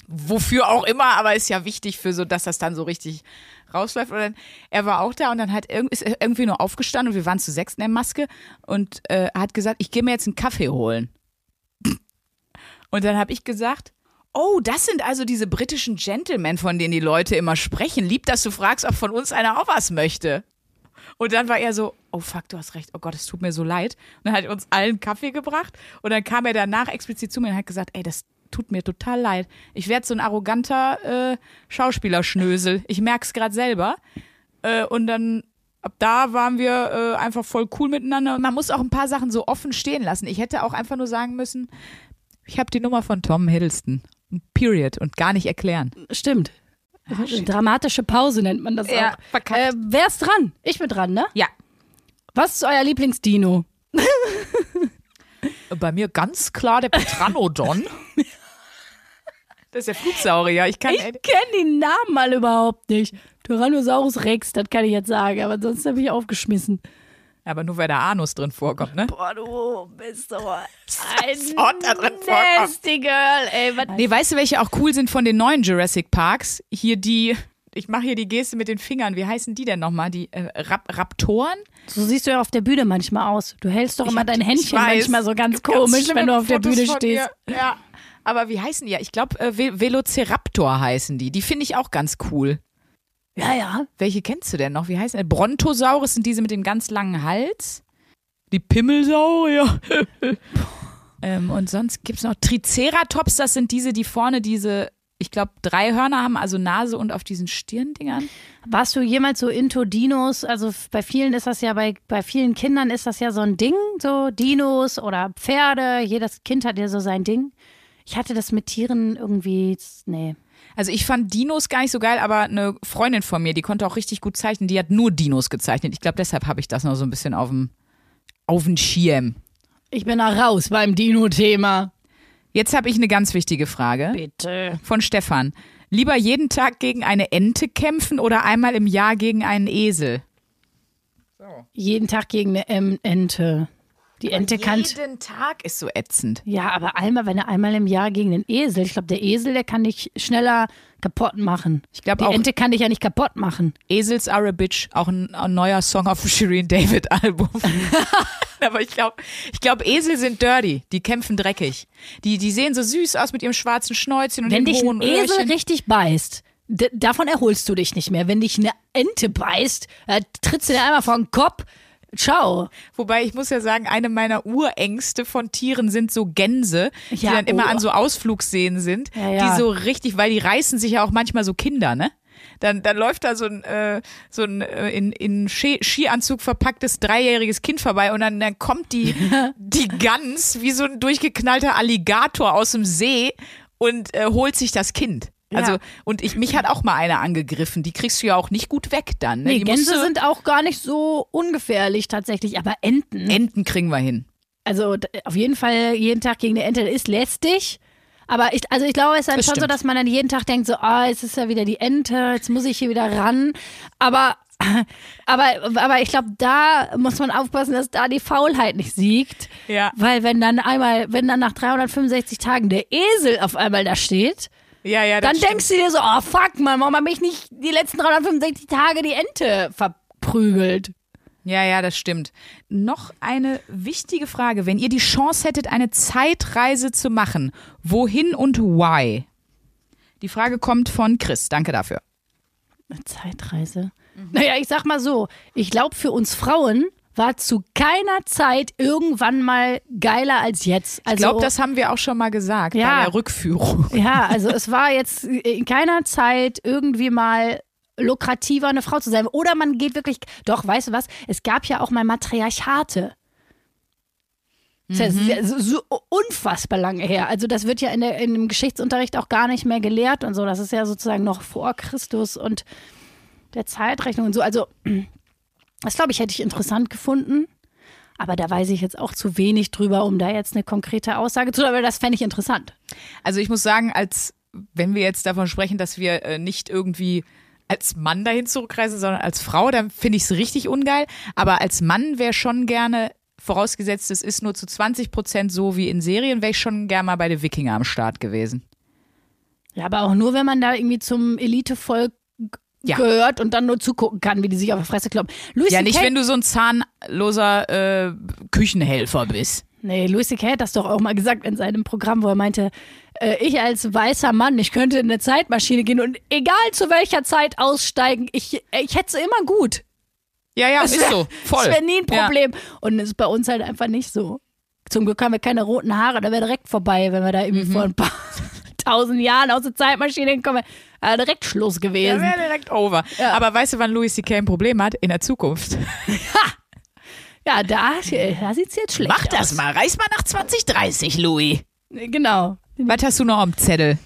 wofür auch immer, aber ist ja wichtig für so, dass das dann so richtig rausläuft. Und dann, er war auch da und dann hat irg ist irgendwie nur aufgestanden und wir waren zu sechs in der Maske und äh, hat gesagt, ich gehe mir jetzt einen Kaffee holen. [LAUGHS] Und dann habe ich gesagt, oh, das sind also diese britischen Gentlemen, von denen die Leute immer sprechen. Lieb, dass du fragst, ob von uns einer auch was möchte. Und dann war er so, oh fuck, du hast recht, oh Gott, es tut mir so leid. Und dann hat er uns allen Kaffee gebracht und dann kam er danach explizit zu mir und hat gesagt, ey, das tut mir total leid. Ich werde so ein arroganter äh, Schauspielerschnösel. Ich merk's gerade selber. Äh, und dann ab da waren wir äh, einfach voll cool miteinander. Man muss auch ein paar Sachen so offen stehen lassen. Ich hätte auch einfach nur sagen müssen, ich habe die Nummer von Tom Hiddleston. Period. Und gar nicht erklären. Stimmt. Dramatische Pause nennt man das Ja, auch. verkackt. Äh, wer ist dran? Ich bin dran, ne? Ja. Was ist euer Lieblingsdino? Bei mir ganz klar der Petranodon. [LAUGHS] Das ist der Flugsaurier. Ich kann. Ich kenne die Namen mal überhaupt nicht. Tyrannosaurus Rex, das kann ich jetzt sagen, aber sonst habe ich aufgeschmissen. aber nur weil der Anus drin vorkommt, ne? Boah, du bist so [LAUGHS] ein da drin nasty Girl, ey. Was Nee, weißt du, welche auch cool sind von den neuen Jurassic Parks? Hier die. Ich mache hier die Geste mit den Fingern. Wie heißen die denn nochmal? Die äh, Rap Raptoren? So siehst du ja auf der Bühne manchmal aus. Du hältst doch Ich immer dein Händchen weiß. manchmal so ganz komisch, wenn du auf der Bühne stehst. Mir. Ja. Aber wie heißen die? ja? Ich glaube, äh, Ve- Velociraptor heißen die. Die finde ich auch ganz cool. Ja, ja. Welche kennst du denn noch? Wie heißen die? Brontosaurus sind diese mit dem ganz langen Hals. Die Pimmelsaurier. [LAUGHS] ähm, und sonst gibt es noch Triceratops, das sind diese, die vorne diese, ich glaube, drei Hörner haben, also Nase und auf diesen Stirndingern. Warst du jemals so into Dinos? Also bei vielen ist das ja, bei, bei vielen Kindern ist das ja so ein Ding, so Dinos oder Pferde. Jedes Kind hat ja so sein Ding. Ich hatte das mit Tieren irgendwie, nee. Also ich fand Dinos gar nicht so geil, aber eine Freundin von mir, die konnte auch richtig gut zeichnen, die hat nur Dinos gezeichnet. Ich glaube, deshalb habe ich das noch so ein bisschen auf dem auf dem Schirm. Ich bin da raus beim Dino-Thema. Jetzt habe ich eine ganz wichtige Frage Bitte. von Stefan. Lieber jeden Tag gegen eine Ente kämpfen oder einmal im Jahr gegen einen Esel? Jeden Tag gegen eine Ente. Die Ente kann. Jeden Tag ist so ätzend. Ja, aber einmal, wenn er einmal im Jahr gegen den Esel, ich glaube, der Esel, der kann dich schneller kaputt machen. Ich glaube Die auch Ente kann dich ja nicht kaputt machen. Esels are a bitch, auch ein, ein neuer Song auf dem Shirin David Album. [LAUGHS] Aber ich glaube, ich glaube, Esel sind dirty. Die kämpfen dreckig. Die, die sehen so süß aus mit ihrem schwarzen Schnäuzchen und Wenn den dich ein Esel Öhrchen. richtig beißt, davon erholst du dich nicht mehr. Wenn dich eine Ente beißt, äh, trittst du dir einmal vor den Kopf. Ciao. Wobei ich muss ja sagen, eine meiner Urängste von Tieren sind so Gänse, die Ja, dann immer oh. an so Ausflugsseen sind, Ja, ja. die so richtig, weil die reißen sich ja auch manchmal so Kinder, ne? Dann, dann läuft da so ein, äh, so ein äh, in, in Ski Skianzug verpacktes dreijähriges Kind vorbei und dann, dann kommt die, [LAUGHS] die Gans wie so ein durchgeknallter Alligator aus dem See und äh, holt sich das Kind. Also, Ja. und ich, mich hat auch mal eine angegriffen. Die kriegst du ja auch nicht gut weg dann. Ne? Nee, die Gänse sind auch gar nicht so ungefährlich tatsächlich, aber Enten. Enten kriegen wir hin. Also auf jeden Fall jeden Tag gegen eine Ente ist lästig. Aber ich, also ich glaube, es ist dann Das schon so, stimmt. dass man dann jeden Tag denkt, so, ah, es ist ja wieder die Ente, jetzt muss ich hier wieder ran. Aber, [LAUGHS] aber, aber ich glaube, da muss man aufpassen, dass da die Faulheit nicht siegt. Ja. Weil wenn dann einmal, wenn dann nach 365 Tagen der Esel auf einmal da steht, Ja, ja, das dann stimmt. denkst du dir so, oh fuck, man, warum habe ich nicht die letzten 365 Tage die Ente verprügelt? Ja, ja, das stimmt. Noch eine wichtige Frage. Wenn ihr die Chance hättet, eine Zeitreise zu machen, wohin und why? Die Frage kommt von Chris. Danke dafür. Eine Zeitreise. Naja, ich sag mal so, ich glaube, für uns Frauen war zu keiner Zeit irgendwann mal geiler als jetzt. Also, Ich glaube, das haben wir auch schon mal gesagt Ja. bei der Rückführung. Ja, also es war jetzt in keiner Zeit irgendwie mal lukrativer, eine Frau zu sein. Oder man geht wirklich, doch, weißt du was, es gab ja auch mal Matriarchate. Das ist ja so, so unfassbar lange her. Also das wird ja in, der, in dem Geschichtsunterricht auch gar nicht mehr gelehrt und so. Das ist ja sozusagen noch vor Christus und der Zeitrechnung und so. Also das glaube ich, hätte ich interessant gefunden. Aber da weiß ich jetzt auch zu wenig drüber, um da jetzt eine konkrete Aussage zu, aber das fände ich interessant. Also ich muss sagen, als wenn wir jetzt davon sprechen, dass wir äh, nicht irgendwie als Mann dahin zurückreisen, sondern als Frau, dann finde ich es richtig ungeil. Aber als Mann wäre schon gerne, vorausgesetzt, es ist nur zu 20 Prozent so wie in Serien, wäre ich schon gerne mal bei den Wikinger am Start gewesen. Ja, aber auch nur, wenn man da irgendwie zum Elitevolk Ja. gehört und dann nur zugucken kann, wie die sich auf die Fresse kloppen. Louis Ja, nicht, wenn du so ein zahnloser äh, Küchenhelfer bist. Nee, Louis C.K. hat das doch auch mal gesagt in seinem Programm, wo er meinte, äh, ich als weißer Mann, ich könnte in eine Zeitmaschine gehen und egal zu welcher Zeit aussteigen, ich, ich hätte es immer gut. Ja, ja, ist so. Voll. Das wäre nie ein Ja. Problem. Und das ist bei uns halt einfach nicht so. Zum Glück haben wir keine roten Haare, da wäre direkt vorbei, wenn wir da Mhm. irgendwie vor ein paar [LAUGHS] tausend Jahren aus der Zeitmaschine kommen. Äh, direkt Schluss Ja, gewesen. wäre direkt over. Ja. Aber weißt du, wann Louis C.K. ein Problem hat? In der Zukunft. [LAUGHS] Ja, da, da sieht es jetzt schlecht Mach das aus. mal. Reis mal nach 2030, Louis. Genau. Was hast du noch am Zettel?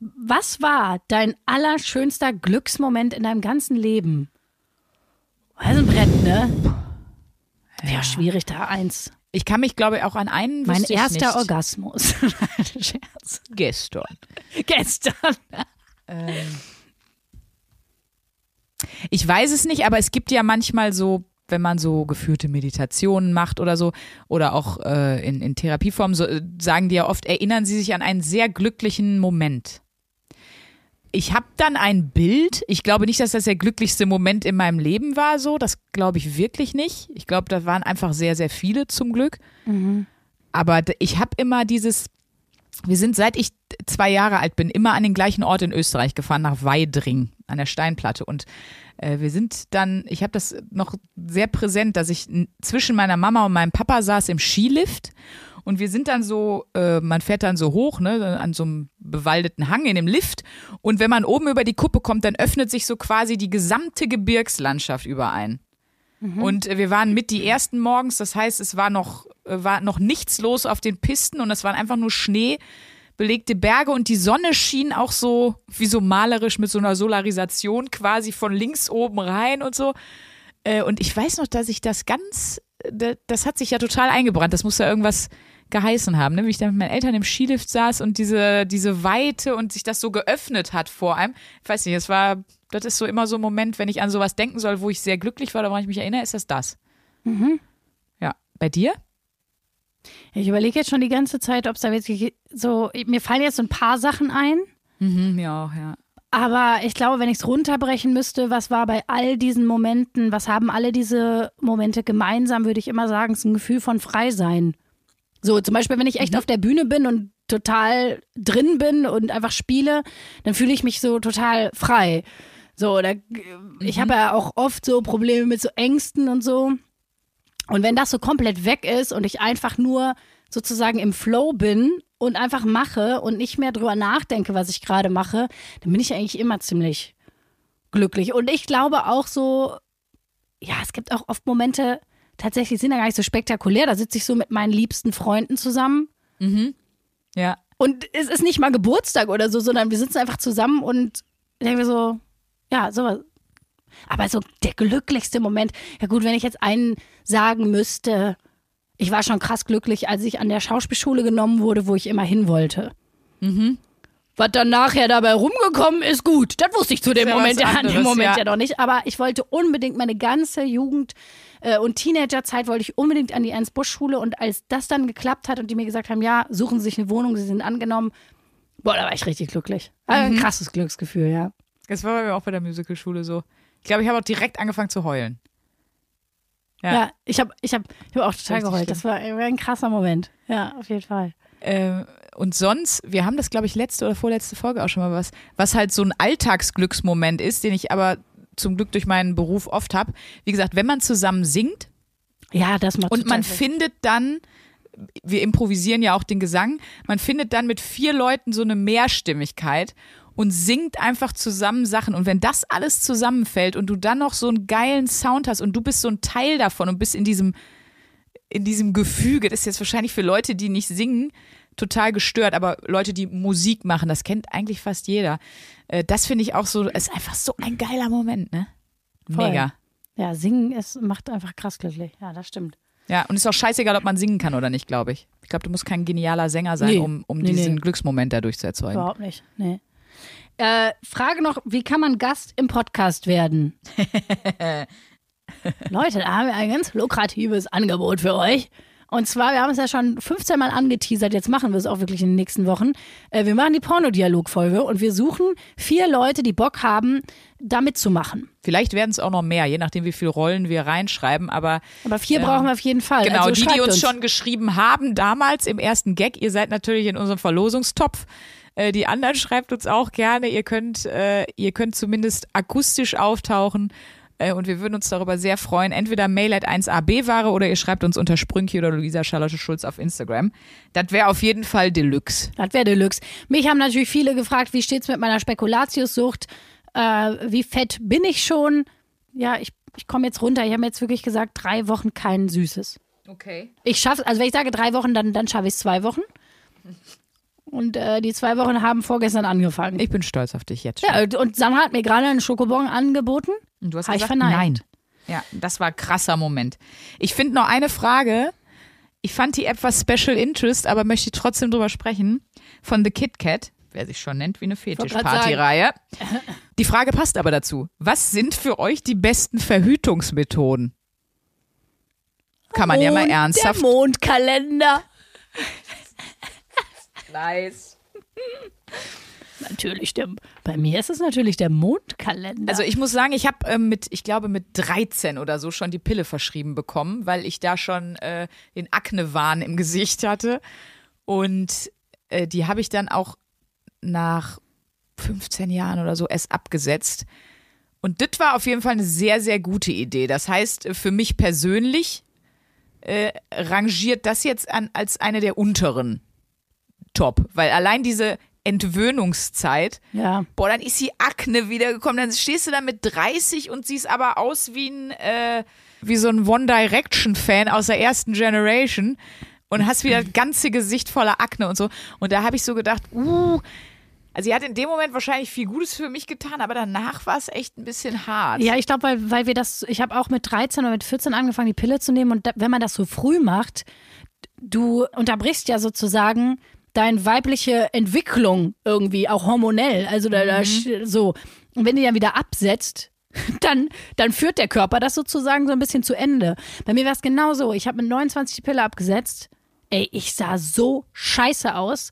Was war dein allerschönster Glücksmoment in deinem ganzen Leben? Das ist ein Brett, ne? Wäre schwierig, da eins. Ich kann mich, glaube ich, auch an einen Mein erster nicht. Orgasmus. [LAUGHS] Scherz. Gestern. [LAUGHS] Gestern. Ich weiß es nicht, aber es gibt ja manchmal so, wenn man so geführte Meditationen macht oder so, oder auch äh, in, in Therapieformen, so, äh, sagen die ja oft, erinnern sie sich an einen sehr glücklichen Moment. Ich habe dann ein Bild. Ich glaube nicht, dass das der glücklichste Moment in meinem Leben war. So, das glaube ich wirklich nicht. Ich glaube, da waren einfach sehr, sehr viele zum Glück. Aber d- ich habe immer dieses. Wir sind seit ich zwei Jahre alt bin immer an den gleichen Ort in Österreich gefahren, nach Weidring an der Steinplatte. Und äh, wir sind dann, ich habe das noch sehr präsent, dass ich zwischen meiner Mama und meinem Papa saß im Skilift. Und wir sind dann so, äh, man fährt dann so hoch, ne, an so einem bewaldeten Hang in dem Lift. Und wenn man oben über die Kuppe kommt, dann öffnet sich so quasi die gesamte Gebirgslandschaft überein. Und äh, wir waren mit die ersten morgens, das heißt, es war noch, äh, war noch nichts los auf den Pisten und es waren einfach nur Schnee, belegte Berge und die Sonne schien auch so, wie so malerisch mit so einer Solarisation quasi von links oben rein und so. Äh, Und ich weiß noch, dass ich das ganz, das hat sich ja total eingebrannt. Das muss ja irgendwas geheißen haben, ne? wie ich da mit meinen Eltern im Skilift saß und diese, diese Weite und sich das so geöffnet hat vor einem. Ich weiß nicht, es war, das ist so immer so ein Moment, wenn ich an sowas denken soll, wo ich sehr glücklich war oder woran ich mich erinnere, ist das das. Ja, bei dir? Ich überlege jetzt schon die ganze Zeit, ob es da wirklich so. Mir fallen jetzt so ein paar Sachen ein. Mhm, mir auch, ja. Aber ich glaube, wenn ich es runterbrechen müsste, was war bei all diesen Momenten, was haben alle diese Momente gemeinsam, würde ich immer sagen, es ist ein Gefühl von Freisein. So, zum Beispiel, wenn ich echt auf der Bühne bin und total drin bin und einfach spiele, dann fühle ich mich so total frei. So, da, ich habe ja auch oft so Probleme mit so Ängsten und so. Und wenn das so komplett weg ist und ich einfach nur sozusagen im Flow bin und einfach mache und nicht mehr drüber nachdenke, was ich gerade mache, dann bin ich eigentlich immer ziemlich glücklich. Und ich glaube auch so, ja, es gibt auch oft Momente, tatsächlich sind ja gar nicht so spektakulär. Da sitze ich so mit meinen liebsten Freunden zusammen Ja. Und es ist nicht mal Geburtstag oder so, sondern wir sitzen einfach zusammen und denken wir so, ja, sowas. Aber so der glücklichste Moment, ja gut, wenn ich jetzt einen sagen müsste, ich war schon krass glücklich, als ich an der Schauspielschule genommen wurde, wo ich immer hin wollte. Mhm. Was dann nachher dabei rumgekommen ist, gut. Das wusste ich zu dem ja Moment, ja, an dem Moment ja. ja. noch nicht. Aber ich wollte unbedingt meine ganze Jugend äh, und Teenagerzeit wollte ich unbedingt an die Ernst-Busch-Schule. Und als das dann geklappt hat und die mir gesagt haben, ja, suchen Sie sich eine Wohnung, Sie sind angenommen, boah, da war ich richtig glücklich. Äh, Ein krasses Glücksgefühl, ja. Das war bei mir auch bei der Musicalschule so. Ich glaube, ich habe auch direkt angefangen zu heulen. Ja. Ja, ich habe ich hab, ich hab auch total Richtig geheult. Das war, ein krasser Moment. Ja, auf jeden Fall. Äh, und sonst, wir haben das, glaube ich, letzte oder vorletzte Folge auch schon mal was, was halt so ein Alltagsglücksmoment ist, den ich aber zum Glück durch meinen Beruf oft habe. Wie gesagt, wenn man zusammen singt Ja, das macht und man Sinn. findet dann, wir improvisieren ja auch den Gesang, man findet dann mit vier Leuten so eine Mehrstimmigkeit und singt einfach zusammen Sachen. Und wenn das alles zusammenfällt und du dann noch so einen geilen Sound hast und du bist so ein Teil davon und bist in diesem, in diesem Gefüge, das ist jetzt wahrscheinlich für Leute, die nicht singen, total gestört, aber Leute, die Musik machen, das kennt eigentlich fast jeder. Äh, Das finde ich auch so, ist einfach so ein geiler Moment, ne? Voll. Mega. Ja, singen es macht einfach krass glücklich. Ja, das stimmt. Ja, und ist auch scheißegal, ob man singen kann oder nicht, glaube ich. Ich glaube, du musst kein genialer Sänger sein, Nee. um, um Nee, diesen nee. Glücksmoment dadurch zu erzeugen. Überhaupt nicht. Nee. Äh, Frage noch, wie kann man Gast im Podcast werden? [LAUGHS] Leute, da haben wir ein ganz lukratives Angebot für euch. Und zwar, wir haben es ja schon 15 Mal angeteasert, jetzt machen wir es auch wirklich in den nächsten Wochen. Äh, wir machen die Pornodialog-Folge und wir suchen vier Leute, die Bock haben, da mitzumachen. Vielleicht werden es auch noch mehr, je nachdem, wie viele Rollen wir reinschreiben. Aber Aber vier brauchen wir auf jeden Fall. genau, also die, die schreibt uns, schon geschrieben haben, damals im ersten Gag, ihr seid natürlich in unserem Verlosungstopf. Äh, Die anderen schreibt uns auch gerne. Ihr könnt, äh, ihr könnt zumindest akustisch auftauchen. Äh, Und wir würden uns darüber sehr freuen. Entweder mail at 1AB-Ware oder ihr schreibt uns unter Sprünki oder Luisa Charlotte Schulz auf Instagram. Das wäre auf jeden Fall Deluxe. Das wäre Deluxe. Mich haben natürlich viele gefragt, wie steht's mit meiner Spekulatiussucht? Äh, wie fett bin ich schon? Ja, ich, ich komme jetzt runter. Ich habe mir jetzt wirklich gesagt, drei Wochen kein Süßes. Okay. Ich schaffe also wenn ich sage drei Wochen, dann, dann schaffe ich es zwei Wochen. Und äh, die zwei Wochen haben vorgestern angefangen. Ich bin stolz auf dich jetzt schon. ja, und Sandra hat mir gerade einen Schokobon angeboten. Und du hast ich gesagt, verneint. nein. Ja, das war ein krasser Moment. Ich finde noch eine Frage. Ich fand die etwas Special Interest, aber möchte trotzdem drüber sprechen. Von The Kit Kat, wer sich schon nennt wie eine Fetischpartyreihe. Die Frage passt aber dazu. Was sind für euch die besten Verhütungsmethoden? Kann man ja mal ernsthaft. Der Mondkalender. Nice. Natürlich, der, bei mir ist es natürlich der Mondkalender. Also ich muss sagen, ich habe ähm, mit, ich glaube mit 13 oder so schon die Pille verschrieben bekommen, weil ich da schon äh, den Aknewahn im Gesicht hatte. Und äh, die habe ich dann auch nach 15 Jahren oder so erst abgesetzt. Und das war auf jeden Fall eine sehr, sehr gute Idee. Das heißt, für mich persönlich äh, rangiert das jetzt an, als eine der unteren Top. Weil allein diese Entwöhnungszeit, ja. boah, dann ist die Akne wiedergekommen. Dann stehst du da mit 30 und siehst aber aus wie ein, äh, wie so ein One Direction Fan aus der ersten Generation und hast wieder das ganze Gesicht voller Akne und so. Und da habe ich so gedacht, uh, also sie hat in dem Moment wahrscheinlich viel Gutes für mich getan, aber danach war es echt ein bisschen hart. Ja, ich glaube, weil, weil wir das, ich habe auch mit 13 oder mit 14 angefangen, die Pille zu nehmen und da, wenn man das so früh macht, du unterbrichst ja sozusagen deine weibliche Entwicklung irgendwie, auch hormonell, also da, da sch- so. Und wenn die dann wieder absetzt, [LAUGHS] dann, dann führt der Körper das sozusagen so ein bisschen zu Ende. Bei mir war es genauso. Ich habe mit 29 die Pille abgesetzt. Ey, ich sah so scheiße aus.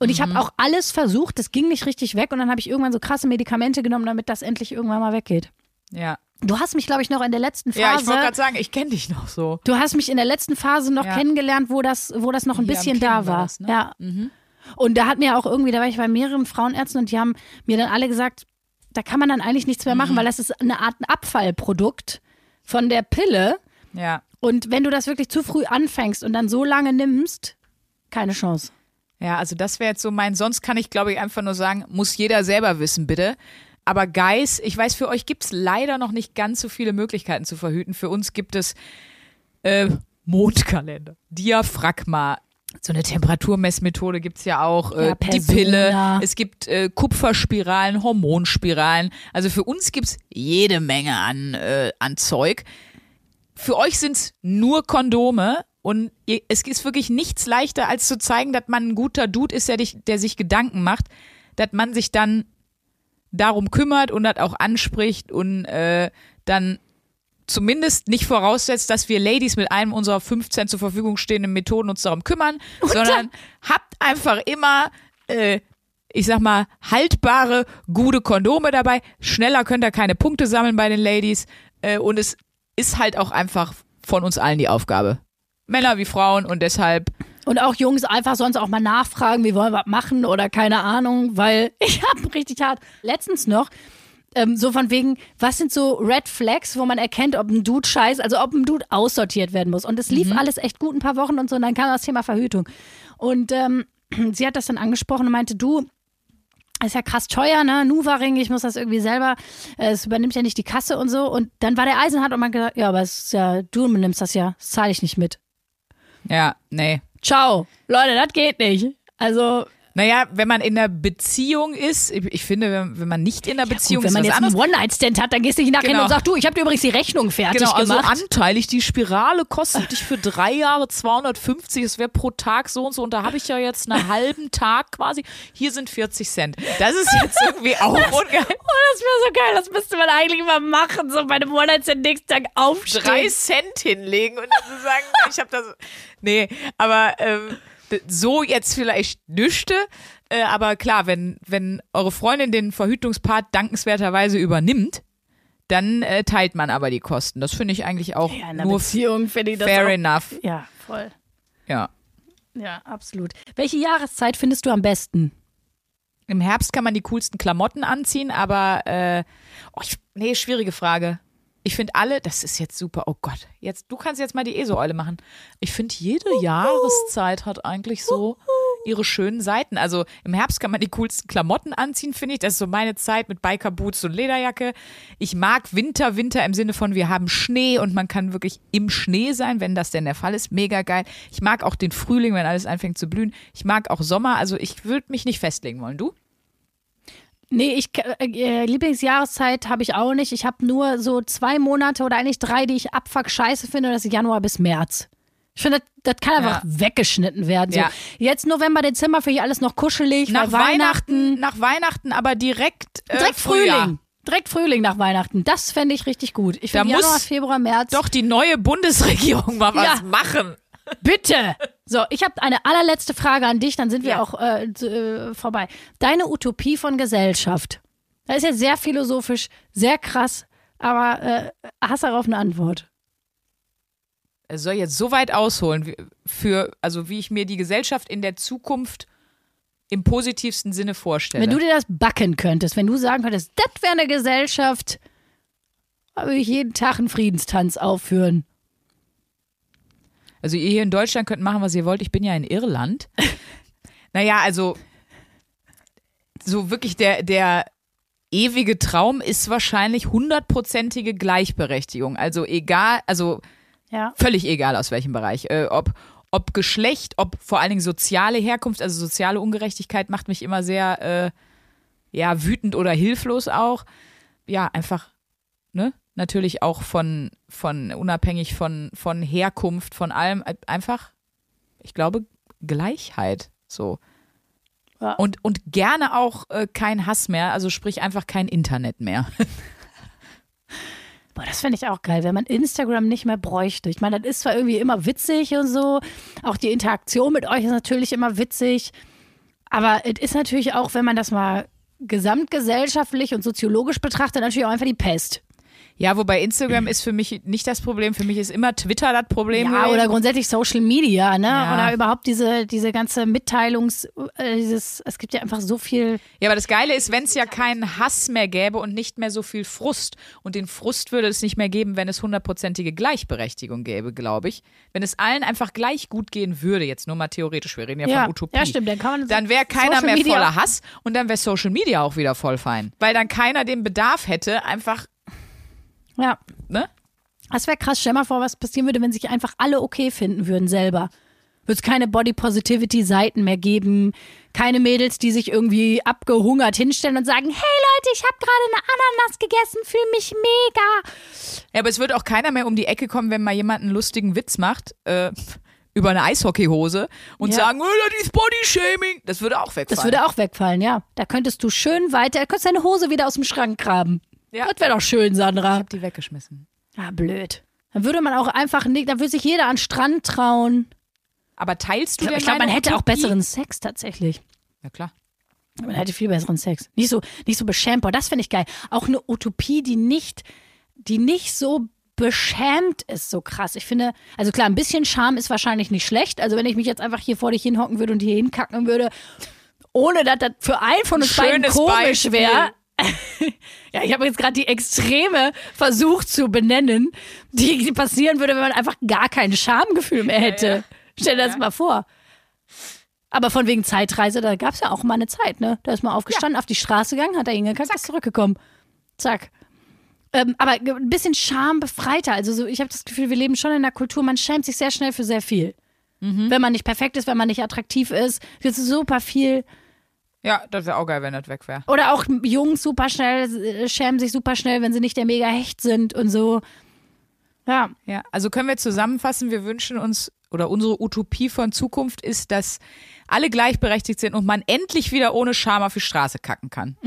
Und ich habe auch alles versucht, das ging nicht richtig weg. Und dann habe ich irgendwann so krasse Medikamente genommen, damit das endlich irgendwann mal weggeht. Ja, Du hast mich, glaube ich, noch in der letzten Phase. ja ich wollte gerade sagen, ich kenne dich noch so. du hast mich in der letzten Phase noch Ja. kennengelernt, wo das, wo das noch ein Hier bisschen da war war. das, ne? Ja. Und da hat mir auch irgendwie, da war ich bei mehreren Frauenärzten und die haben mir dann alle gesagt, da kann man dann eigentlich nichts mehr Mhm. machen, weil das ist eine Art Abfallprodukt von der Pille. Ja. Und wenn du das wirklich zu früh anfängst und dann so lange nimmst, keine Chance. Ja, also das wäre jetzt so mein, sonst kann ich glaube ich einfach nur sagen, muss jeder selber wissen, bitte. Aber Guys, ich weiß, für euch gibt es leider noch nicht ganz so viele Möglichkeiten zu verhüten. Für uns gibt es äh, Mondkalender, Diaphragma, so eine Temperaturmessmethode gibt's ja auch, äh, Ja, die. Pille, es gibt äh, Kupferspiralen, Hormonspiralen. Also für uns gibt's jede Menge an, äh, an Zeug. Für euch sind's nur Kondome und ihr, es ist wirklich nichts leichter, als zu zeigen, dass man ein guter Dude ist, der, dich, der sich Gedanken macht, dass man sich dann darum kümmert und das auch anspricht und äh, dann zumindest nicht voraussetzt, dass wir Ladies mit einem unserer 15 zur Verfügung stehenden Methoden uns darum kümmern, [LAUGHS] sondern habt einfach immer, äh, ich sag mal, haltbare, gute Kondome dabei. Schneller könnt ihr keine Punkte sammeln bei den Ladies. Äh, und es ist halt auch einfach von uns allen die Aufgabe. Männer wie Frauen und deshalb, Und auch Jungs einfach sonst auch mal nachfragen, wie wollen wir was machen oder keine Ahnung, weil [LAUGHS] ich habe richtig hart letztens noch ähm, so von wegen, was sind so Red Flags, wo man erkennt, ob ein Dude scheiß, also ob ein Dude aussortiert werden muss. Und es lief alles echt gut ein paar Wochen und so und dann kam das Thema Verhütung. Und ähm, [CLEARS THROAT] sie hat das dann angesprochen und meinte, du, ist ja krass teuer, ne? Nuva-Ring, ich muss das irgendwie selber, äh, es übernimmt ja nicht die Kasse und so. Und dann war der Eisenhart und man gesagt, ja, aber es ist ja, du nimmst das ja, das zahle ich nicht mit. ja, nee. Ciao. Leute, das geht nicht. Also, Naja, wenn man in einer Beziehung ist, ich, ich finde, wenn, wenn man nicht in einer Beziehung gut, wenn man ist, jetzt was anderes. einen One-Night-Stand hat, dann gehst du nicht nachher Genau. und sagst, du, ich habe dir übrigens die Rechnung fertig Genau, also gemacht. anteilig, die Spirale kostet [LAUGHS] dich für drei Jahre 250, es wäre pro Tag so und so und da habe ich ja jetzt einen [LAUGHS] halben Tag quasi, hier sind 40 Cent. Das ist jetzt irgendwie [LAUGHS] auch ungeil. oh, das wäre so geil, das müsste man eigentlich mal machen, so bei einem One-Night-Stand nächsten Tag aufstehen. Drei Cent hinlegen und dann so sagen, ich habe das, nee, aber ähm, so jetzt vielleicht nüchte, äh, aber klar, wenn, wenn eure Freundin den Verhütungspart dankenswerterweise übernimmt, dann äh, teilt man aber die Kosten. Das finde ich eigentlich auch ja, in einer nur Beziehung finde ich das fair auch. enough. Ja, voll. Ja. Ja, absolut. Welche Jahreszeit findest du am besten? Im Herbst kann man die coolsten Klamotten anziehen, aber äh, oh, ich, nee, schwierige Frage. Ich finde alle, das ist jetzt super. Oh Gott, jetzt du kannst jetzt mal die ESO-Eule machen. Ich finde jede Jahreszeit hat eigentlich so ihre schönen Seiten. Also im Herbst kann man die coolsten Klamotten anziehen, finde ich. Das ist so meine Zeit mit Biker-Boots und Lederjacke. Ich mag Winter, Winter im Sinne von wir haben Schnee und man kann wirklich im Schnee sein, wenn das denn der Fall ist. Mega geil. Ich mag auch den Frühling, wenn alles anfängt zu blühen. Ich mag auch Sommer. Also ich würde mich nicht festlegen wollen. Du? Nee, ich äh, Lieblingsjahreszeit habe ich auch nicht. Ich habe nur so zwei Monate oder eigentlich drei, die ich abfuck scheiße finde, und das ist Januar bis März. Ich finde, das, das kann einfach weggeschnitten werden. So. Ja. Jetzt November, Dezember finde ich alles noch kuschelig. Nach weil Weihnachten, nach Weihnachten, aber direkt, äh, direkt Frühjahr. Frühling. Direkt Frühling nach Weihnachten. Das fände ich richtig gut. Ich finde Januar, Februar, März. Doch die neue Bundesregierung mal was Ja. machen. Bitte! So, ich habe eine allerletzte Frage an dich, dann sind wir Ja. auch äh, äh, vorbei. Deine Utopie von Gesellschaft. Das ist jetzt sehr philosophisch, sehr krass, aber äh, hast darauf eine Antwort? Es soll jetzt so weit ausholen, wie- für, also wie ich mir die Gesellschaft in der Zukunft im positivsten Sinne vorstelle. Wenn du dir das backen könntest, wenn du sagen könntest, das wäre eine Gesellschaft, würde ich jeden Tag einen Friedenstanz aufführen. Also ihr hier in Deutschland könnt machen, was ihr wollt. Ich bin ja in Irland. [LAUGHS] naja, also so wirklich der, der ewige Traum ist wahrscheinlich hundertprozentige Gleichberechtigung. Also egal, also Ja. völlig egal aus welchem Bereich. Äh, ob, ob Geschlecht, ob vor allen Dingen soziale Herkunft, also soziale Ungerechtigkeit macht mich immer sehr äh, ja, wütend oder hilflos auch. Ja, einfach, ne? Natürlich auch von, von unabhängig von, von Herkunft, von allem, äh, einfach, ich glaube, Gleichheit. So. Ja. Und, und gerne auch äh, kein Hass mehr, also sprich einfach kein Internet mehr. Boah, das fände ich auch geil, wenn man Instagram nicht mehr bräuchte. Ich meine, das ist zwar irgendwie immer witzig und so, auch die Interaktion mit euch ist natürlich immer witzig, aber es ist natürlich auch, wenn man das mal gesamtgesellschaftlich und soziologisch betrachtet, natürlich auch einfach die Pest. Ja, wobei Instagram ist für mich nicht das Problem. Für mich ist immer Twitter das Problem. Ja, gewesen. oder grundsätzlich Social Media, ne? Ja. Oder überhaupt diese, diese ganze Mitteilungs, äh, dieses, es gibt ja einfach so viel. Ja, aber das Geile ist, wenn es ja keinen Hass mehr gäbe und nicht mehr so viel Frust. Und den Frust würde es nicht mehr geben, wenn es hundertprozentige Gleichberechtigung gäbe, glaube ich. Wenn es allen einfach gleich gut gehen würde, jetzt nur mal theoretisch, wir reden ja, Ja, von Utopie. ja, stimmt, dann kann man Dann wäre keiner Social mehr Media- voller Hass und dann wäre Social Media auch wieder voll fein. Weil dann keiner den Bedarf hätte, einfach, Ja. ne? Das wäre krass. Stell mal vor, was passieren würde, wenn sich einfach alle okay finden würden selber. Wird es keine Body Positivity Seiten mehr geben, keine Mädels, die sich irgendwie abgehungert hinstellen und sagen, hey Leute, ich habe gerade eine Ananas gegessen, fühle mich mega. Ja, aber es wird auch keiner mehr um die Ecke kommen, wenn mal jemand einen lustigen Witz macht. Äh, über eine Eishockeyhose und Ja. sagen, oh, das ist Bodyshaming. Das würde auch wegfallen. Das würde auch wegfallen, ja. Da könntest du schön weiter, könntest deine Hose wieder aus dem Schrank graben. Ja. Das wäre doch schön, Sandra. die weggeschmissen. Ah, blöd. Dann würde man auch einfach nicht, dann würde sich jeder an den Strand trauen. Aber teilst du Ich glaube, man meine hätte auch besseren Sex tatsächlich. Ja, klar. Man hätte viel besseren Sex. Nicht so, nicht so beschämt. Boah, das finde ich geil. Auch eine Utopie, die nicht, die nicht so beschämt ist, so krass. Ich finde, also klar, ein bisschen Charme ist wahrscheinlich nicht schlecht. Also wenn ich mich jetzt einfach hier vor dich hinhocken würde und hier hinkacken würde, ohne dass das für einen von uns beiden komisch wäre. [LAUGHS] ja, ich habe jetzt gerade die Extreme versucht zu benennen, die, passieren würde, wenn man einfach gar kein Schamgefühl mehr hätte. Stell dir das mal vor. Aber von wegen Zeitreise, da gab es ja auch mal eine Zeit, ne? Da ist man aufgestanden, auf die Straße gegangen, hat er hingekackt, ist zurückgekommen. Zack. Ähm, aber ein bisschen schambefreiter. Also so, ich habe das Gefühl, wir leben schon in einer Kultur, man schämt sich sehr schnell für sehr viel. Wenn man nicht perfekt ist, wenn man nicht attraktiv ist, wird super viel. Ja, das wäre auch geil, wenn das weg wäre. Oder auch Jungs super schnell, äh, schämen sich super schnell, wenn sie nicht der mega Hecht sind und so. Ja, Ja, also können wir zusammenfassen, wir wünschen uns oder unsere Utopie von Zukunft ist, dass alle gleichberechtigt sind und man endlich wieder ohne Scham auf die Straße kacken kann. [LAUGHS]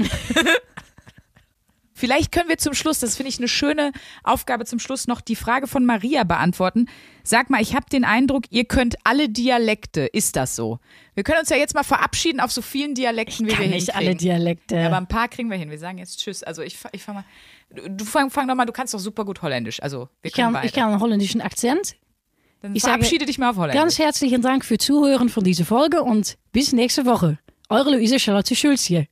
Vielleicht können wir zum Schluss, das finde ich eine schöne Aufgabe zum Schluss, noch die Frage von Maria beantworten. Sag mal, ich habe den Eindruck, ihr könnt alle Dialekte. Ist das so? Wir können uns ja jetzt mal verabschieden auf so vielen Dialekten, wie kann wir nicht hinkriegen. alle Dialekte. Ja, aber ein paar kriegen wir hin. Wir sagen jetzt Tschüss. Also ich, ich fang mal. Du- fang, fang doch mal, du kannst doch super gut Holländisch. Also wir ich, kann, beide. ich kann einen holländischen Akzent. Dann ich verabschiede dich mal auf Holländisch. Ganz herzlichen Dank für Zuhören von dieser Folge und bis nächste Woche. Eure Luise Charlotte Schulz hier.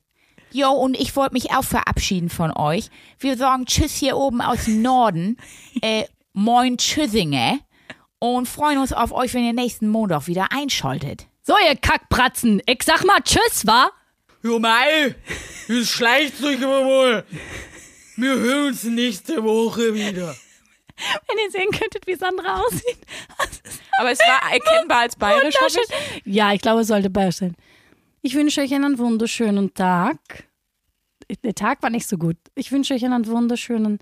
Jo, und ich wollte mich auch verabschieden von euch. Wir sagen Tschüss hier oben aus dem Norden. [LAUGHS] Äh, moin Tschüssinge. Und freuen uns auf euch, wenn ihr nächsten Montag wieder einschaltet. So, ihr Kackpratzen, ich sag mal Tschüss, wa? Jo, Mai, jetzt schleicht euch aber mal. Wir hören uns nächste Woche wieder. Wenn ihr sehen könntet, wie Sandra aussieht. Aber es war erkennbar als [LAUGHS] bayerisch, ich. Ja, ich glaube, es sollte bayerisch sein. Ich wünsche euch einen wunderschönen Tag. Der Tag war nicht so gut. Ich wünsche euch einen wunderschönen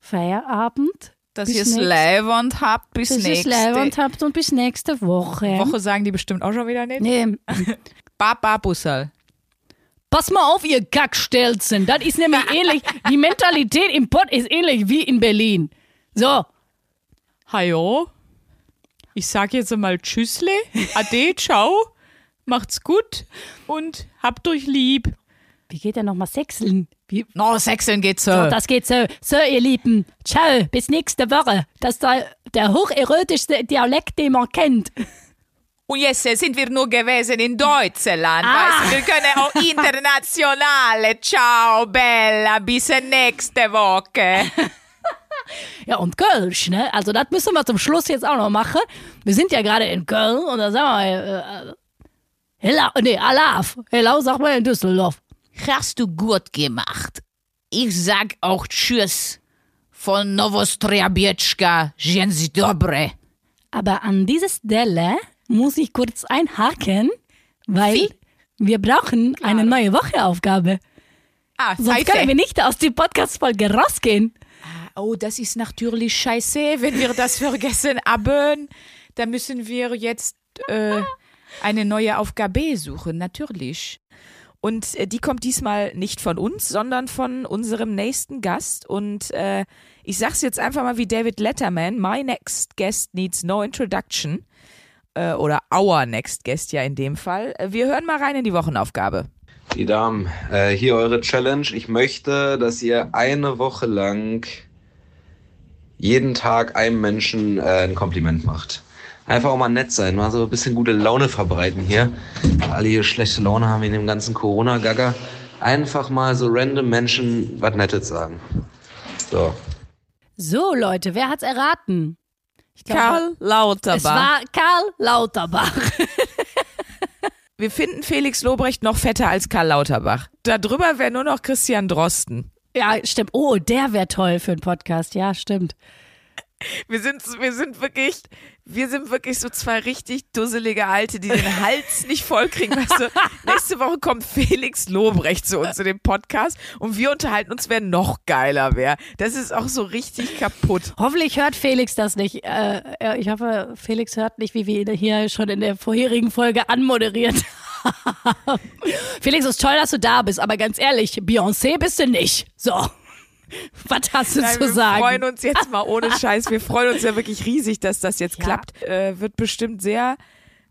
Feierabend. Dass ihr es Leibwand habt bis Bis ihr es nächste leibend habt und bis nächste Woche. Woche sagen die bestimmt auch schon wieder nicht. Nee, [LAUGHS] Baba Bussal. Pass mal auf, ihr Kackstelzen. Das ist nämlich [LAUGHS] ähnlich. Die Mentalität im Pott ist ähnlich wie in Berlin. So, Hallo. Ich sag jetzt mal Tschüssle. Ade, ciao. Macht's gut und habt euch lieb. wie geht der nochmal sechseln? Wie, No, sechseln geht's so. so, das geht so. So, ihr Lieben. Ciao, bis nächste Woche. Das ist der, der hocherotischste Dialekt, den man kennt. Und jetzt äh, sind wir nur gewesen in Deutschland. Ah. Weißt wir können auch [LAUGHS] internationale. Ciao, Bella. Bis nächste Woche. [LAUGHS] Ja, und Kölsch, ne? Also, das müssen wir zum Schluss jetzt auch noch machen. Wir sind ja gerade in Köln und da sagen wir, äh, Hello, nee, Alaf. Hello, sag mal in Düsseldorf. Hast du gut gemacht. Ich sag auch Tschüss. Von Novostriabietschka, Dzień dobre. Aber an dieser Stelle muss ich kurz einhaken, weil Wie? wir brauchen eine neue Wocheaufgabe. Ah, Sonst können wir nicht aus der Podcast-Folge rausgehen. Oh, das ist natürlich scheiße, wenn wir das vergessen haben. Da müssen wir jetzt äh, [LAUGHS] eine neue Aufgabe suchen, natürlich. Und äh, die kommt diesmal nicht von uns, sondern von unserem nächsten Gast. Und äh, ich sag's jetzt einfach mal wie David Letterman: My next guest needs no introduction. Äh, oder our next guest ja in dem Fall. Äh, Wir hören mal rein in die Wochenaufgabe. Die Damen, äh, hier eure Challenge. Ich möchte, dass ihr eine Woche lang jeden Tag einem Menschen äh, ein Kompliment macht. Einfach auch mal nett sein, mal so ein bisschen gute Laune verbreiten hier. Alle hier schlechte Laune haben in dem ganzen Corona-Gagger. Einfach mal so random Menschen was Nettes sagen. So. So, Leute, wer hat's erraten? Ich glaube, Karl Lauterbach. Es war Karl Lauterbach. [LAUGHS] Wir finden Felix Lobrecht noch fetter als Karl Lauterbach. Darüber wäre nur noch Christian Drosten. Ja, stimmt. Oh, der wäre toll für einen Podcast. Ja, stimmt. Wir sind, wir sind wirklich, wir sind wirklich so zwei richtig dusselige Alte, die den Hals nicht vollkriegen. Weißt du, [LAUGHS] nächste Woche kommt Felix Lobrecht zu uns in den Podcast und wir unterhalten uns, wer noch geiler wäre. Das ist auch so richtig kaputt. Hoffentlich hört Felix das nicht. Äh, äh, ich hoffe, Felix hört nicht, wie wir ihn hier schon in der vorherigen Folge anmoderiert haben. Felix, es ist toll, dass du da bist, aber ganz ehrlich, Beyoncé bist du nicht. So. [LAUGHS] Was hast du Nein, zu wir sagen? freuen uns jetzt mal ohne [LAUGHS] Scheiß. Wir freuen uns ja wirklich riesig, dass das jetzt Ja. klappt. Äh, wird bestimmt sehr,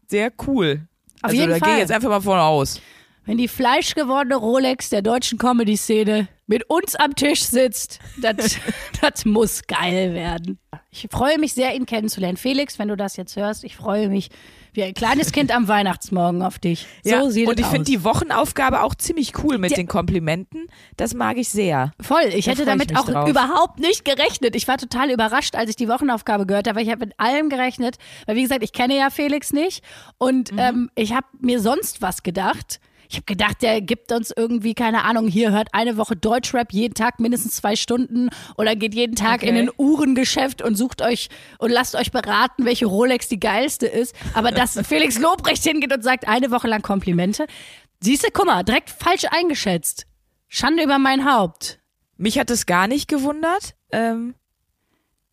sehr cool. Auf also jeden da gehe ich jetzt einfach mal von aus. Wenn die fleischgewordene Rolex der deutschen Comedy-Szene mit uns am Tisch sitzt, das [LAUGHS] das muss geil werden. Ich freue mich sehr, ihn kennenzulernen. Felix, wenn du das jetzt hörst, ich freue mich wie ein kleines Kind am Weihnachtsmorgen auf dich. So Ja, sieht und ich finde die Wochenaufgabe auch ziemlich cool mit Ja. den Komplimenten. Das mag ich sehr. Voll, ich Da hätte damit auch drauf. überhaupt nicht gerechnet. Ich war total überrascht, als ich die Wochenaufgabe gehört habe, weil ich habe mit allem gerechnet. Weil wie gesagt, ich kenne ja Felix nicht und Mhm. ähm, ich habe mir sonst was gedacht. Ich habe gedacht, der gibt uns irgendwie, keine Ahnung, hier hört eine Woche Deutschrap jeden Tag mindestens zwei Stunden oder geht jeden Tag Okay. in ein Uhrengeschäft und sucht euch und lasst euch beraten, welche Rolex die geilste ist. Aber dass [LAUGHS] Felix Lobrecht hingeht und sagt, eine Woche lang Komplimente. Siehst du, guck mal, direkt falsch eingeschätzt. Schande über mein Haupt. Mich hat es gar nicht gewundert. Ähm,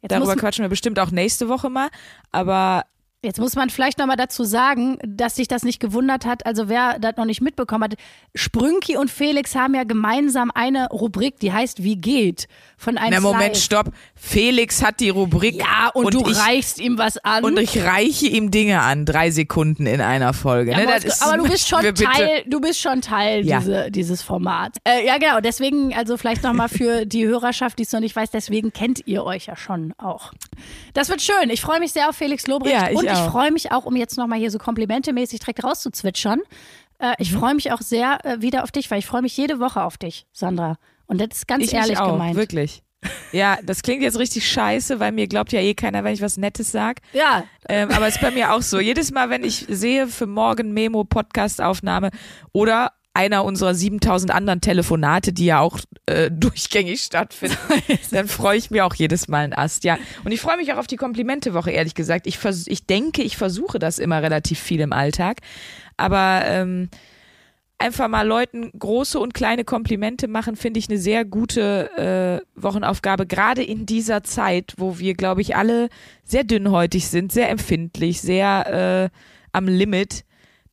Jetzt darüber quatschen wir bestimmt auch nächste Woche mal. Aber Jetzt muss man vielleicht nochmal dazu sagen, dass sich das nicht gewundert hat. Also wer das noch nicht mitbekommen hat, Sprünki und Felix haben ja gemeinsam eine Rubrik, die heißt Wie geht? Von einem na Moment, stopp. Felix hat die Rubrik. Ja, und, du ich, reichst ihm was an. und ich reiche ihm Dinge an, drei Sekunden in einer Folge. Ja, ne? aber, ist- aber du bist schon [LAUGHS] Teil, du bist schon Teil Ja. diese, dieses Formats. Äh, ja, genau. Deswegen, also vielleicht nochmal [LAUGHS] für die Hörerschaft, die es noch nicht weiß, deswegen kennt ihr euch ja schon auch. Das wird schön. Ich freue mich sehr auf Felix Lobrecht Ja, und ich auch. freue mich auch, um jetzt nochmal hier so komplimentemäßig direkt rauszuzwitschern. Äh, ich Mhm. freue mich auch sehr äh, wieder auf dich, weil ich freue mich jede Woche auf dich, Sandra. Und das ist ganz Ich ehrlich mich auch, gemeint. wirklich. Ja, das klingt jetzt richtig scheiße, weil mir glaubt ja eh keiner, wenn ich was Nettes sag. Ja, Ähm, aber ist bei mir auch so. Jedes Mal, wenn ich sehe für morgen Memo Podcast-Aufnahme oder einer unserer 7000 anderen Telefonate, die ja auch äh, [LAUGHS] durchgängig stattfinden, [LAUGHS] dann freue ich mir auch jedes Mal einen Ast, ja. Und ich freue mich auch auf die Komplimente-Woche, ehrlich gesagt. Ich, vers ich denke, ich versuche das immer relativ viel im Alltag, aber ähm, einfach mal Leuten große und kleine Komplimente machen, finde ich eine sehr gute äh, Wochenaufgabe, gerade in dieser Zeit, wo wir, glaube ich, alle sehr dünnhäutig sind, sehr empfindlich, sehr äh, am Limit.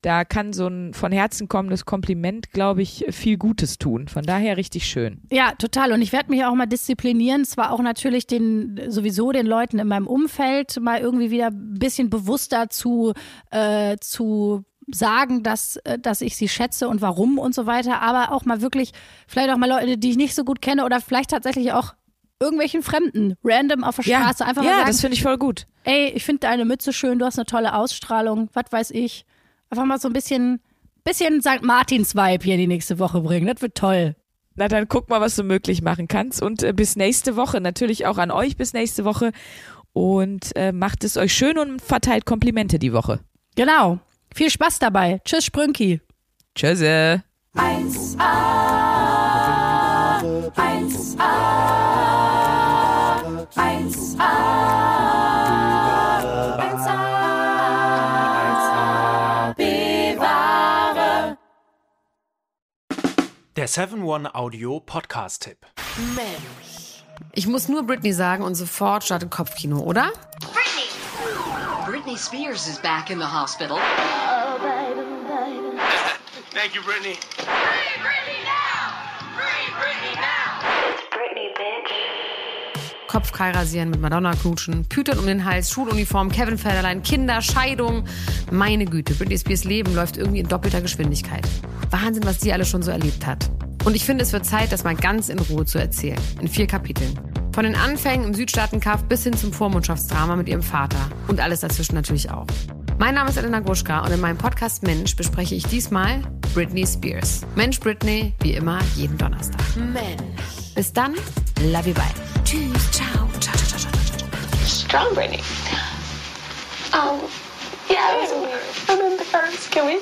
Da kann so ein von Herzen kommendes Kompliment, glaube ich, viel Gutes tun. Von daher richtig schön. Ja, total. Und ich werde mich auch mal disziplinieren. Zwar auch natürlich den, sowieso den Leuten in meinem Umfeld mal irgendwie wieder ein bisschen bewusster zu, äh, zu sagen, dass, äh, dass ich sie schätze und warum und so weiter. Aber auch mal wirklich, vielleicht auch mal Leute, die ich nicht so gut kenne oder vielleicht tatsächlich auch irgendwelchen Fremden, random auf der Straße, einfach ja mal sagen, das finde ich voll gut. ey, ich finde deine Mütze schön, du hast eine tolle Ausstrahlung, was weiß ich. Einfach mal so ein bisschen, bisschen St. Martins-Vibe hier die nächste Woche bringen. Das wird toll. Na dann guck mal, was du möglich machen kannst. Und äh, bis nächste Woche. Natürlich auch an euch bis nächste Woche. Und äh, macht es euch schön und verteilt Komplimente die Woche. Genau. Viel Spaß dabei. Tschüss, Sprünki. Tschüsse. 1A, 1A, 1A, 1A, Der 7-One Audio Podcast-Tipp. Ich muss nur Britney sagen und sofort startet Kopfkino, oder? Britney Spears is back in the hospital. [LAUGHS] Thank you, Brittany. Kopfkeil rasieren, mit Madonna knutschen, Pütern um den Hals, Schuluniform, Kevin Federlein, Kinder, Scheidung. Meine Güte, Britney Spears Leben läuft irgendwie in doppelter Geschwindigkeit. Wahnsinn, was die alles schon so erlebt hat. Und ich finde, es wird Zeit, das mal ganz in Ruhe zu erzählen. In vier Kapiteln. Von den Anfängen im Südstaatenkampf bis hin zum Vormundschaftsdrama mit ihrem Vater. Und alles dazwischen natürlich auch. Mein Name ist Elena Gruschka und in meinem Podcast Mensch bespreche ich diesmal Britney Spears. Mensch Britney, wie immer, jeden Donnerstag. Mensch. Bis dann, love you, bye. Tschüss, ciao, ciao, ciao, ciao, ciao, ciao. strong Brittany. Um, yeah, it was weird. And then the first, can we